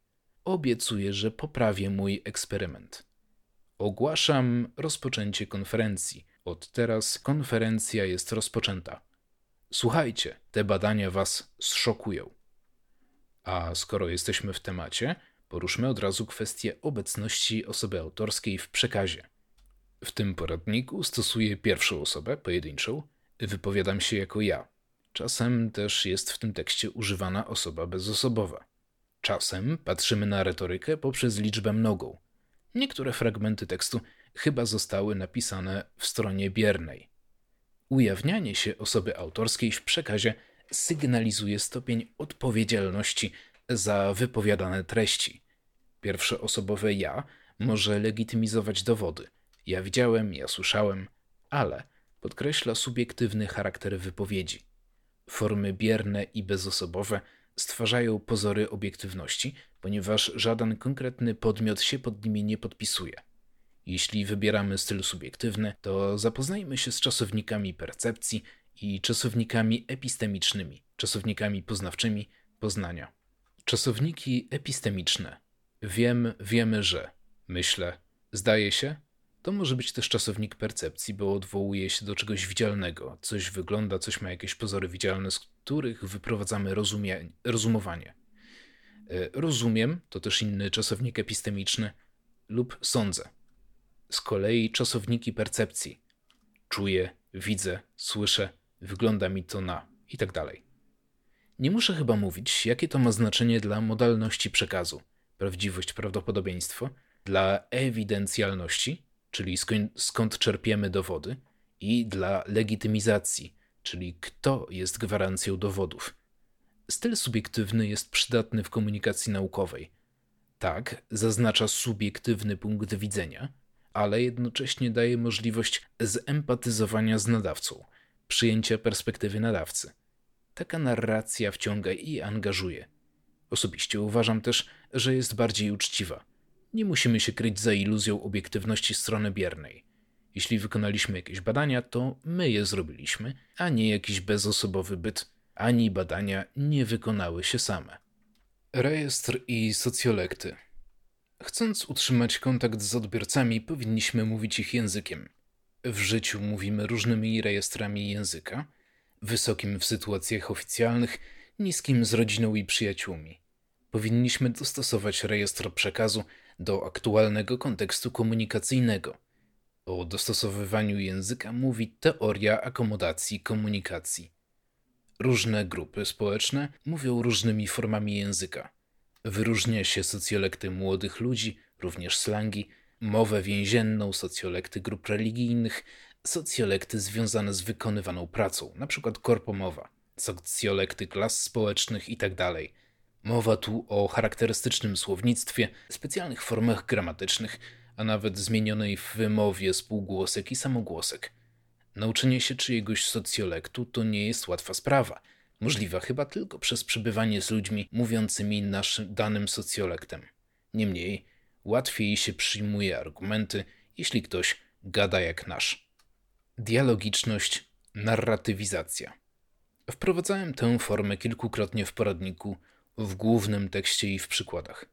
Obiecuję, że poprawię mój eksperyment. Ogłaszam rozpoczęcie konferencji. Od teraz konferencja jest rozpoczęta. Słuchajcie, te badania was zszokują. A skoro jesteśmy w temacie, poruszmy od razu kwestię obecności osoby autorskiej w przekazie. W tym poradniku stosuję pierwszą osobę, pojedynczą, wypowiadam się jako ja. Czasem też jest w tym tekście używana osoba bezosobowa. Czasem patrzymy na retorykę poprzez liczbę mnogą. Niektóre fragmenty tekstu chyba zostały napisane w stronie biernej. Ujawnianie się osoby autorskiej w przekazie sygnalizuje stopień odpowiedzialności za wypowiadane treści. Pierwszoosobowe ja może legitymizować dowody. Ja widziałem, ja słyszałem, ale podkreśla subiektywny charakter wypowiedzi. Formy bierne i bezosobowe stwarzają pozory obiektywności, ponieważ żaden konkretny podmiot się pod nimi nie podpisuje. Jeśli wybieramy styl subiektywny, to zapoznajmy się z czasownikami percepcji i czasownikami epistemicznymi, czasownikami poznawczymi poznania. Czasowniki epistemiczne. Wiem, wiemy, że. Myślę, zdaje się. To może być też czasownik percepcji, bo odwołuje się do czegoś widzialnego. Coś wygląda, coś ma jakieś pozory widzialne, z których wyprowadzamy rozumie, rozumowanie. E, rozumiem to też inny czasownik epistemiczny lub sądzę. Z kolei czasowniki percepcji. Czuję, widzę, słyszę, wygląda mi to na i tak dalej. Nie muszę chyba mówić, jakie to ma znaczenie dla modalności przekazu, prawdziwość, prawdopodobieństwo, dla ewidencjalności, czyli skąd, czerpiemy dowody, i dla legitymizacji, czyli kto jest gwarancją dowodów. Styl subiektywny jest przydatny w komunikacji naukowej. Tak, zaznacza subiektywny punkt widzenia, ale jednocześnie daje możliwość zempatyzowania z nadawcą, przyjęcia perspektywy nadawcy. Taka narracja wciąga i angażuje. Osobiście uważam też, że jest bardziej uczciwa. Nie musimy się kryć za iluzją obiektywności strony biernej. Jeśli wykonaliśmy jakieś badania, to my je zrobiliśmy, a nie jakiś bezosobowy byt, ani badania nie wykonały się same. Rejestr i socjolekty. Chcąc utrzymać kontakt z odbiorcami, powinniśmy mówić ich językiem. W życiu mówimy różnymi rejestrami języka, wysokim w sytuacjach oficjalnych, niskim z rodziną i przyjaciółmi. Powinniśmy dostosować rejestr przekazu do aktualnego kontekstu komunikacyjnego. O dostosowywaniu języka mówi teoria akomodacji komunikacji. Różne grupy społeczne mówią różnymi formami języka. Wyróżnia się socjolekty młodych ludzi, również slangi, mowę więzienną, socjolekty grup religijnych, socjolekty związane z wykonywaną pracą, np. korpomowa, socjolekty klas społecznych itd. Mowa tu o charakterystycznym słownictwie, specjalnych formach gramatycznych, a nawet zmienionej w wymowie spółgłosek i samogłosek. Nauczenie się czyjegoś socjolektu to nie jest łatwa sprawa, możliwa chyba tylko przez przebywanie z ludźmi mówiącymi naszym danym socjolektem. Niemniej, łatwiej się przyjmuje argumenty, jeśli ktoś gada jak nasz. Dialogiczność, narratywizacja. Wprowadzałem tę formę kilkukrotnie w poradniku, w głównym tekście i w przykładach.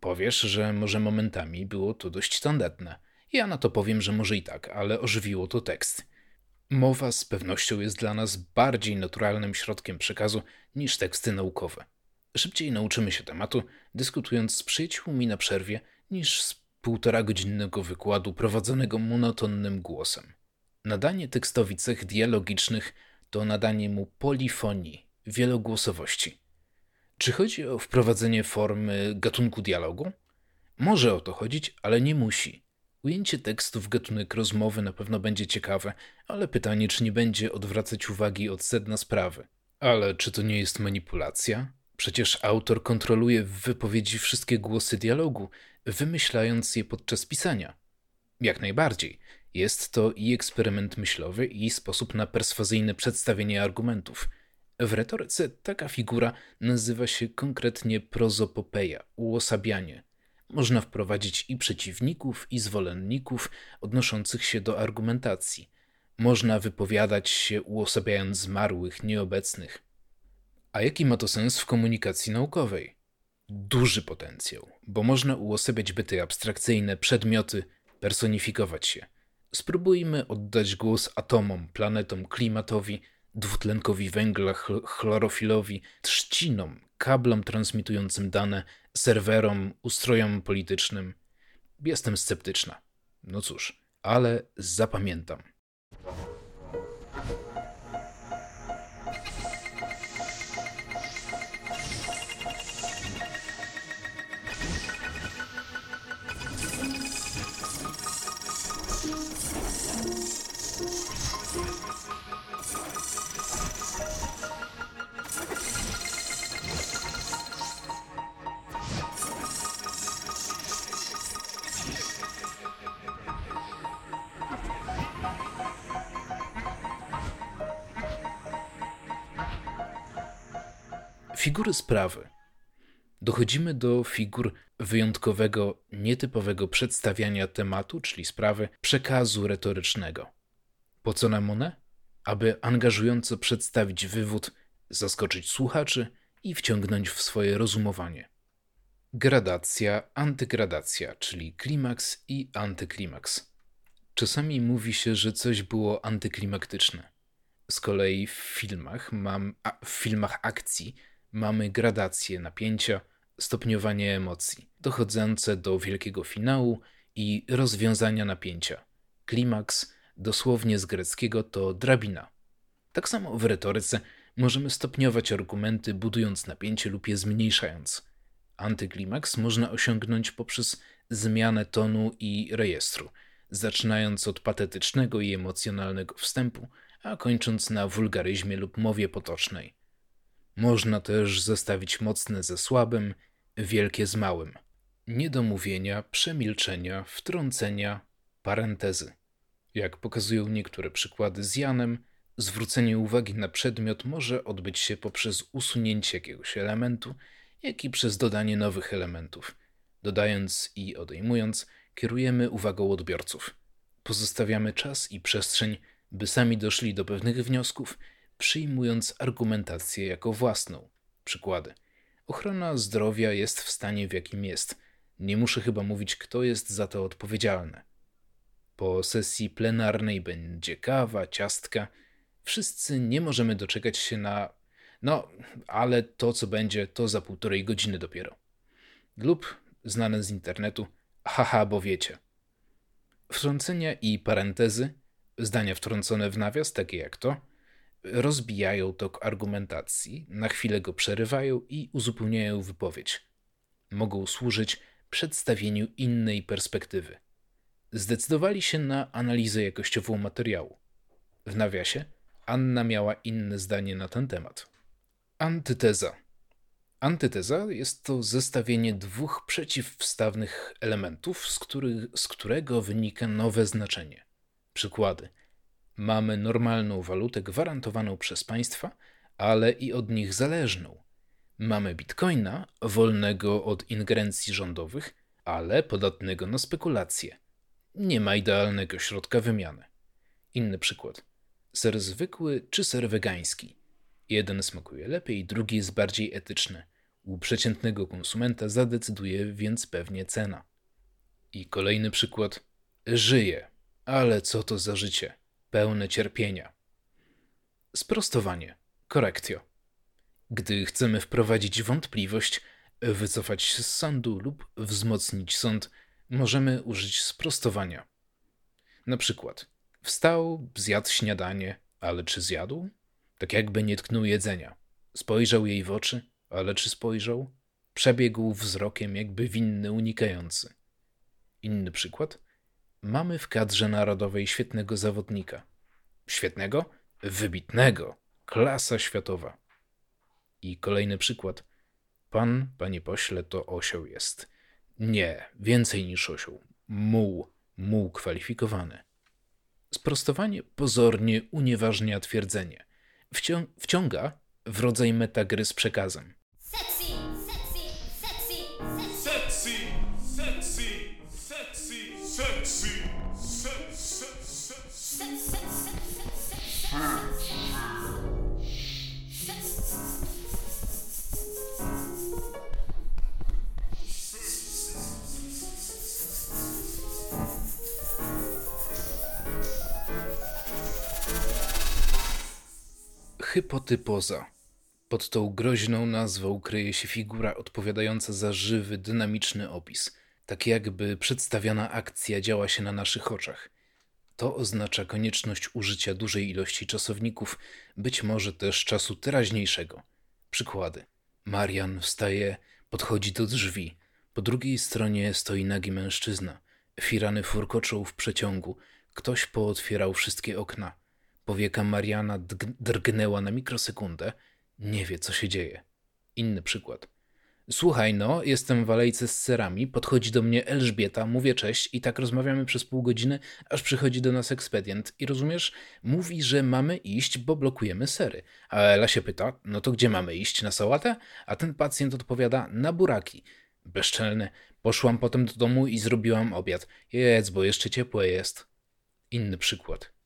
Powiesz, że może momentami było to dość tandetne. Ja na to powiem, że może i tak, ale ożywiło to tekst. Mowa z pewnością jest dla nas bardziej naturalnym środkiem przekazu niż teksty naukowe. Szybciej nauczymy się tematu, dyskutując z przyjaciółmi na przerwie, niż z półtora godzinnego wykładu prowadzonego monotonnym głosem. Nadanie tekstowi cech dialogicznych to nadanie mu polifonii, wielogłosowości. Czy chodzi o wprowadzenie formy gatunku dialogu? Może o to chodzić, ale nie musi. Ujęcie tekstu w gatunek rozmowy na pewno będzie ciekawe, ale pytanie, czy nie będzie odwracać uwagi od sedna sprawy. Ale czy to nie jest manipulacja? Przecież autor kontroluje w wypowiedzi wszystkie głosy dialogu, wymyślając je podczas pisania. Jak najbardziej. Jest to i eksperyment myślowy, i sposób na perswazyjne przedstawienie argumentów. W retoryce taka figura nazywa się konkretnie prozopopeja, uosabianie. można wprowadzić i przeciwników, i zwolenników odnoszących się do argumentacji. Można wypowiadać się uosabiając zmarłych, nieobecnych. A jaki ma to sens w komunikacji naukowej? Duży potencjał, bo można uosabiać byty abstrakcyjne, przedmioty, personifikować się. Spróbujmy oddać głos atomom, planetom, klimatowi, dwutlenkowi węgla, chlorofilowi, trzcinom, kablom transmitującym dane, serwerom, ustrojom politycznym. Jestem sceptyczna. No cóż, ale zapamiętam. Figury sprawy. Dochodzimy do figur wyjątkowego, nietypowego przedstawiania tematu, czyli sprawy, przekazu retorycznego. Po co nam one? Aby angażująco przedstawić wywód, zaskoczyć słuchaczy i wciągnąć w swoje rozumowanie. Gradacja, antygradacja, czyli klimaks i antyklimaks. Czasami mówi się, że coś było antyklimaktyczne. Z kolei w filmach mam, a, w filmach akcji mamy gradację napięcia, stopniowanie emocji, dochodzące do wielkiego finału i rozwiązania napięcia. Klimaks, dosłownie z greckiego, to drabina. Tak samo w retoryce możemy stopniować argumenty, budując napięcie lub je zmniejszając. Antyklimaks można osiągnąć poprzez zmianę tonu i rejestru, zaczynając od patetycznego i emocjonalnego wstępu, a kończąc na wulgaryzmie lub mowie potocznej. Można też zestawić mocne ze słabym, wielkie z małym. Niedomówienia, przemilczenia, wtrącenia, parentezy. Jak pokazują niektóre przykłady z Janem, zwrócenie uwagi na przedmiot może odbyć się poprzez usunięcie jakiegoś elementu, jak i przez dodanie nowych elementów. Dodając i odejmując, kierujemy uwagą odbiorców. Pozostawiamy czas i przestrzeń, by sami doszli do pewnych wniosków przyjmując argumentację jako własną. Przykłady. Ochrona zdrowia jest w stanie, w jakim jest. Nie muszę chyba mówić, kto jest za to odpowiedzialny. Po sesji plenarnej będzie kawa, ciastka. Wszyscy nie możemy doczekać się na. No, ale to, co będzie, to za półtorej godziny dopiero. Lub znane z internetu, haha, bo wiecie. Wtrącenia i parentezy, zdania wtrącone w nawias, takie jak to, rozbijają tok argumentacji, na chwilę go przerywają i uzupełniają wypowiedź. Mogą służyć przedstawieniu innej perspektywy. Zdecydowali się na analizę jakościową materiału. W nawiasie Anna miała inne zdanie na ten temat. Antyteza. Antyteza jest to zestawienie dwóch przeciwstawnych elementów, z, których, z którego wynika nowe znaczenie. Przykłady – Mamy normalną walutę gwarantowaną przez państwa, ale i od nich zależną. Mamy bitcoina, wolnego od ingerencji rządowych, ale podatnego na spekulacje. Nie ma idealnego środka wymiany. Inny przykład. Ser zwykły czy ser wegański. Jeden smakuje lepiej, drugi jest bardziej etyczny. U przeciętnego konsumenta zadecyduje więc pewnie cena. I kolejny przykład. Żyje, ale co to za życie? Pełne cierpienia. Sprostowanie. Korektio. Gdy chcemy wprowadzić wątpliwość, wycofać się z sądu lub wzmocnić sąd, możemy użyć sprostowania. Na przykład, wstał, zjadł śniadanie, ale czy zjadł? Tak jakby nie tknął jedzenia. Spojrzał jej w oczy, ale czy spojrzał? Przebiegł wzrokiem, jakby winny unikający. Inny przykład – Mamy w kadrze narodowej świetnego zawodnika. Świetnego? Wybitnego. Klasa światowa. I kolejny przykład. Pan, panie pośle, to osioł jest. Nie, więcej niż osioł. Muł, muł kwalifikowany. Sprostowanie pozornie unieważnia twierdzenie. Wcią wciąga w rodzaj metagry z przekazem. Hypotypoza. Pod tą groźną nazwą kryje się figura odpowiadająca za żywy, dynamiczny opis, tak jakby przedstawiana akcja działa się na naszych oczach. To oznacza konieczność użycia dużej ilości czasowników, być może też czasu teraźniejszego. Przykłady. Marian wstaje, podchodzi do drzwi. Po drugiej stronie stoi nagi mężczyzna. Firany furkoczą w przeciągu. Ktoś pootwierał wszystkie okna. Powieka Mariana drgnęła na mikrosekundę. Nie wie, co się dzieje. Inny przykład. Słuchaj, no, jestem w alejce z serami, podchodzi do mnie Elżbieta, mówię cześć i tak rozmawiamy przez pół godziny, aż przychodzi do nas ekspedient i rozumiesz, mówi, że mamy iść, bo blokujemy sery. A Ela się pyta, no to gdzie mamy iść, na sałatę? A ten pacjent odpowiada, na buraki. Bezczelny. Poszłam potem do domu i zrobiłam obiad. Jedz, bo jeszcze ciepłe jest. Inny przykład.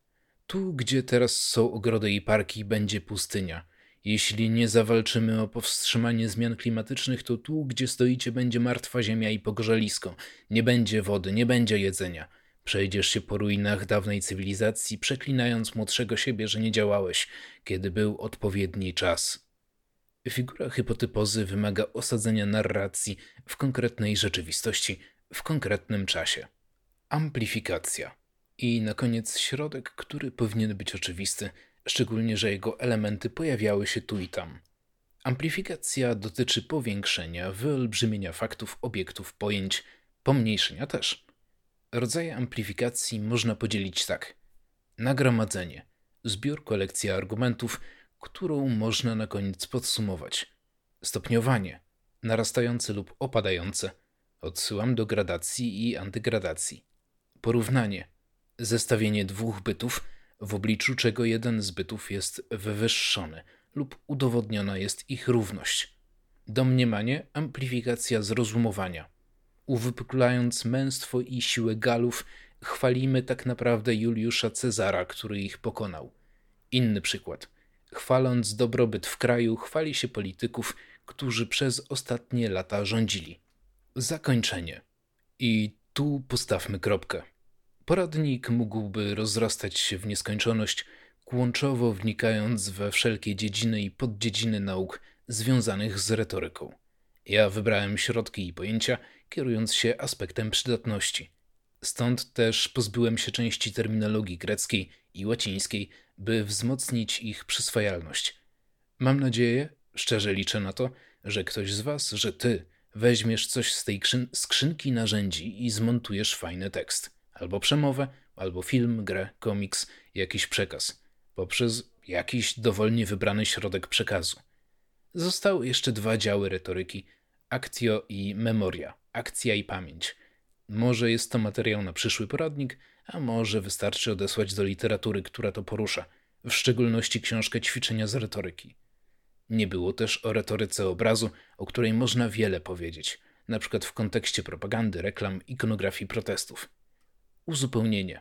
Tu, gdzie teraz są ogrody i parki, będzie pustynia. Jeśli nie zawalczymy o powstrzymanie zmian klimatycznych, to tu, gdzie stoicie, będzie martwa ziemia i pogorzelisko. Nie będzie wody, nie będzie jedzenia. Przejdziesz się po ruinach dawnej cywilizacji, przeklinając młodszego siebie, że nie działałeś, kiedy był odpowiedni czas. Figura hypotypozy wymaga osadzenia narracji w konkretnej rzeczywistości, w konkretnym czasie. Amplifikacja. I na koniec środek, który powinien być oczywisty – szczególnie że jego elementy pojawiały się tu i tam. Amplifikacja dotyczy powiększenia, wyolbrzymienia faktów, obiektów, pojęć, pomniejszenia też. Rodzaje amplifikacji można podzielić tak: nagromadzenie, zbiór kolekcji argumentów, którą można na koniec podsumować, stopniowanie, narastające lub opadające, odsyłam do gradacji i antygradacji, porównanie, zestawienie dwóch bytów w obliczu czego jeden z bytów jest wywyższony lub udowodniona jest ich równość. Domniemanie, amplifikacja zrozumowania. Uwypuklając męstwo i siłę Galów, chwalimy tak naprawdę Juliusza Cezara, który ich pokonał. Inny przykład. Chwaląc dobrobyt w kraju, chwali się polityków, którzy przez ostatnie lata rządzili. Zakończenie. I tu postawmy kropkę. Poradnik mógłby rozrastać się w nieskończoność, kłączowo wnikając we wszelkie dziedziny i poddziedziny nauk związanych z retoryką. Ja wybrałem środki i pojęcia, kierując się aspektem przydatności. Stąd też pozbyłem się części terminologii greckiej i łacińskiej, by wzmocnić ich przyswajalność. Mam nadzieję, szczerze liczę na to, że ktoś z Was, że Ty, weźmiesz coś z tej skrzynki narzędzi i zmontujesz fajny tekst albo przemowę, albo film, grę, komiks, jakiś przekaz, poprzez jakiś dowolnie wybrany środek przekazu. Zostały jeszcze dwa działy retoryki: actio i memoria, akcja i pamięć. Może jest to materiał na przyszły poradnik, a może wystarczy odesłać do literatury, która to porusza, w szczególności książkę ćwiczenia z retoryki. Nie było też o retoryce obrazu, o której można wiele powiedzieć, na przykład w kontekście propagandy, reklam, ikonografii protestów. Uzupełnienie.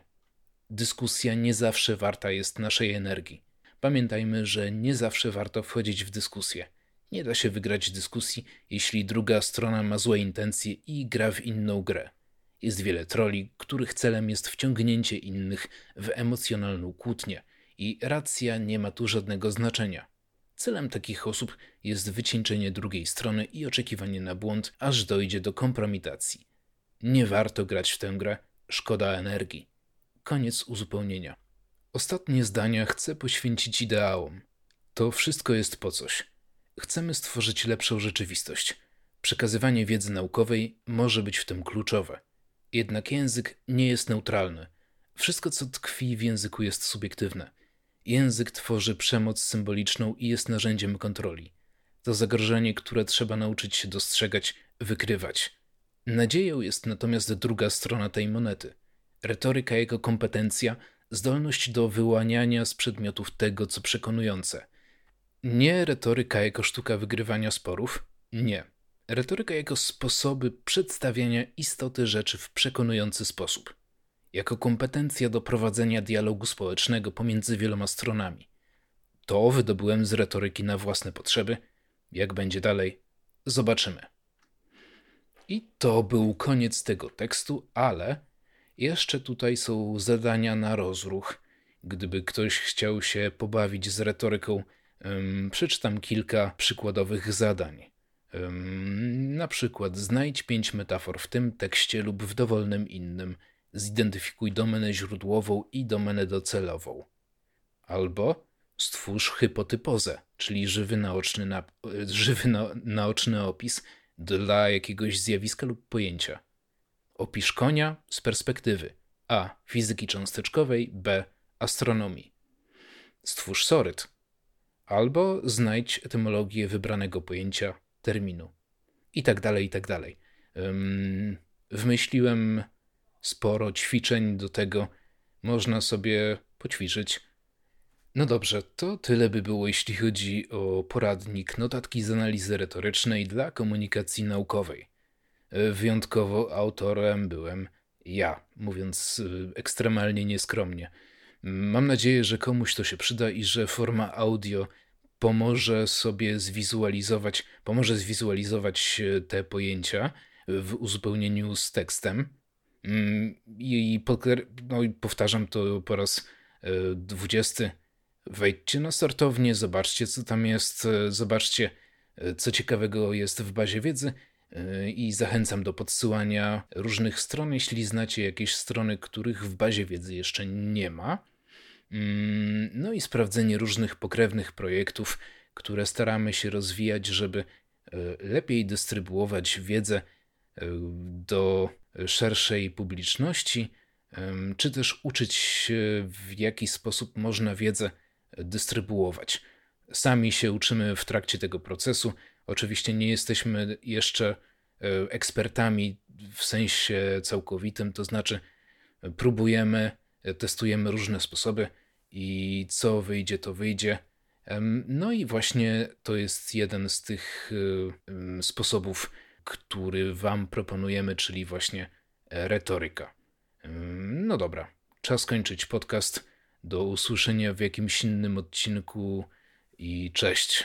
Dyskusja nie zawsze warta jest naszej energii. Pamiętajmy, że nie zawsze warto wchodzić w dyskusję. Nie da się wygrać dyskusji, jeśli druga strona ma złe intencje i gra w inną grę. Jest wiele troli, których celem jest wciągnięcie innych w emocjonalną kłótnię i racja nie ma tu żadnego znaczenia. Celem takich osób jest wycieńczenie drugiej strony i oczekiwanie na błąd, aż dojdzie do kompromitacji. Nie warto grać w tę grę, Szkoda energii. Koniec uzupełnienia. Ostatnie zdania chcę poświęcić ideałom. To wszystko jest po coś. Chcemy stworzyć lepszą rzeczywistość. Przekazywanie wiedzy naukowej może być w tym kluczowe. Jednak język nie jest neutralny. Wszystko, co tkwi w języku, jest subiektywne. Język tworzy przemoc symboliczną i jest narzędziem kontroli. To zagrożenie, które trzeba nauczyć się dostrzegać, wykrywać. Nadzieją jest natomiast druga strona tej monety. Retoryka jako kompetencja, zdolność do wyłaniania z przedmiotów tego, co przekonujące. Nie retoryka jako sztuka wygrywania sporów, nie. Retoryka jako sposoby przedstawiania istoty rzeczy w przekonujący sposób. Jako kompetencja do prowadzenia dialogu społecznego pomiędzy wieloma stronami. To wydobyłem z retoryki na własne potrzeby. Jak będzie dalej, zobaczymy. I to był koniec tego tekstu, ale jeszcze tutaj są zadania na rozruch. Gdyby ktoś chciał się pobawić z retoryką Przeczytam kilka przykładowych zadań. Na przykład znajdź pięć metafor w tym tekście lub w dowolnym innym. Zidentyfikuj domenę źródłową i domenę docelową. Albo stwórz hypotypozę, czyli żywy naoczny, na, żywy na, naoczny opis dla jakiegoś zjawiska lub pojęcia. Opisz konia z perspektywy a. fizyki cząsteczkowej, b. astronomii. Stwórz soryt. Albo znajdź etymologię wybranego pojęcia terminu. I tak dalej, i tak dalej. Wymyśliłem sporo ćwiczeń do tego. Można sobie poćwiczyć. No dobrze, to tyle by było, jeśli chodzi o poradnik notatki z analizy retorycznej dla komunikacji naukowej. Wyjątkowo autorem byłem ja, mówiąc y, ekstremalnie nieskromnie. Mam nadzieję, że komuś to się przyda i że forma audio pomoże sobie zwizualizować, pomoże zwizualizować te pojęcia w uzupełnieniu z tekstem. Mm, I, no, i powtarzam to po raz e, dwudziesty. Wejdźcie na startownię, zobaczcie co tam jest, e, zobaczcie e, co ciekawego jest w bazie wiedzy i zachęcam do podsyłania różnych stron, jeśli znacie jakieś strony, których w bazie wiedzy jeszcze nie ma. Mm, no i sprawdzenie różnych pokrewnych projektów, które staramy się rozwijać, żeby e, lepiej dystrybuować wiedzę e, do szerszej publiczności, czy też uczyć w jaki sposób można wiedzę dystrybuować. Sami się uczymy w trakcie tego procesu. Oczywiście nie jesteśmy jeszcze e, ekspertami w sensie całkowitym, to znaczy próbujemy, testujemy różne sposoby i co wyjdzie, to wyjdzie. No i właśnie to jest jeden z tych sposobów, który Wam proponujemy, czyli właśnie retoryka. No dobra, czas kończyć podcast. Do usłyszenia w jakimś innym odcinku i cześć.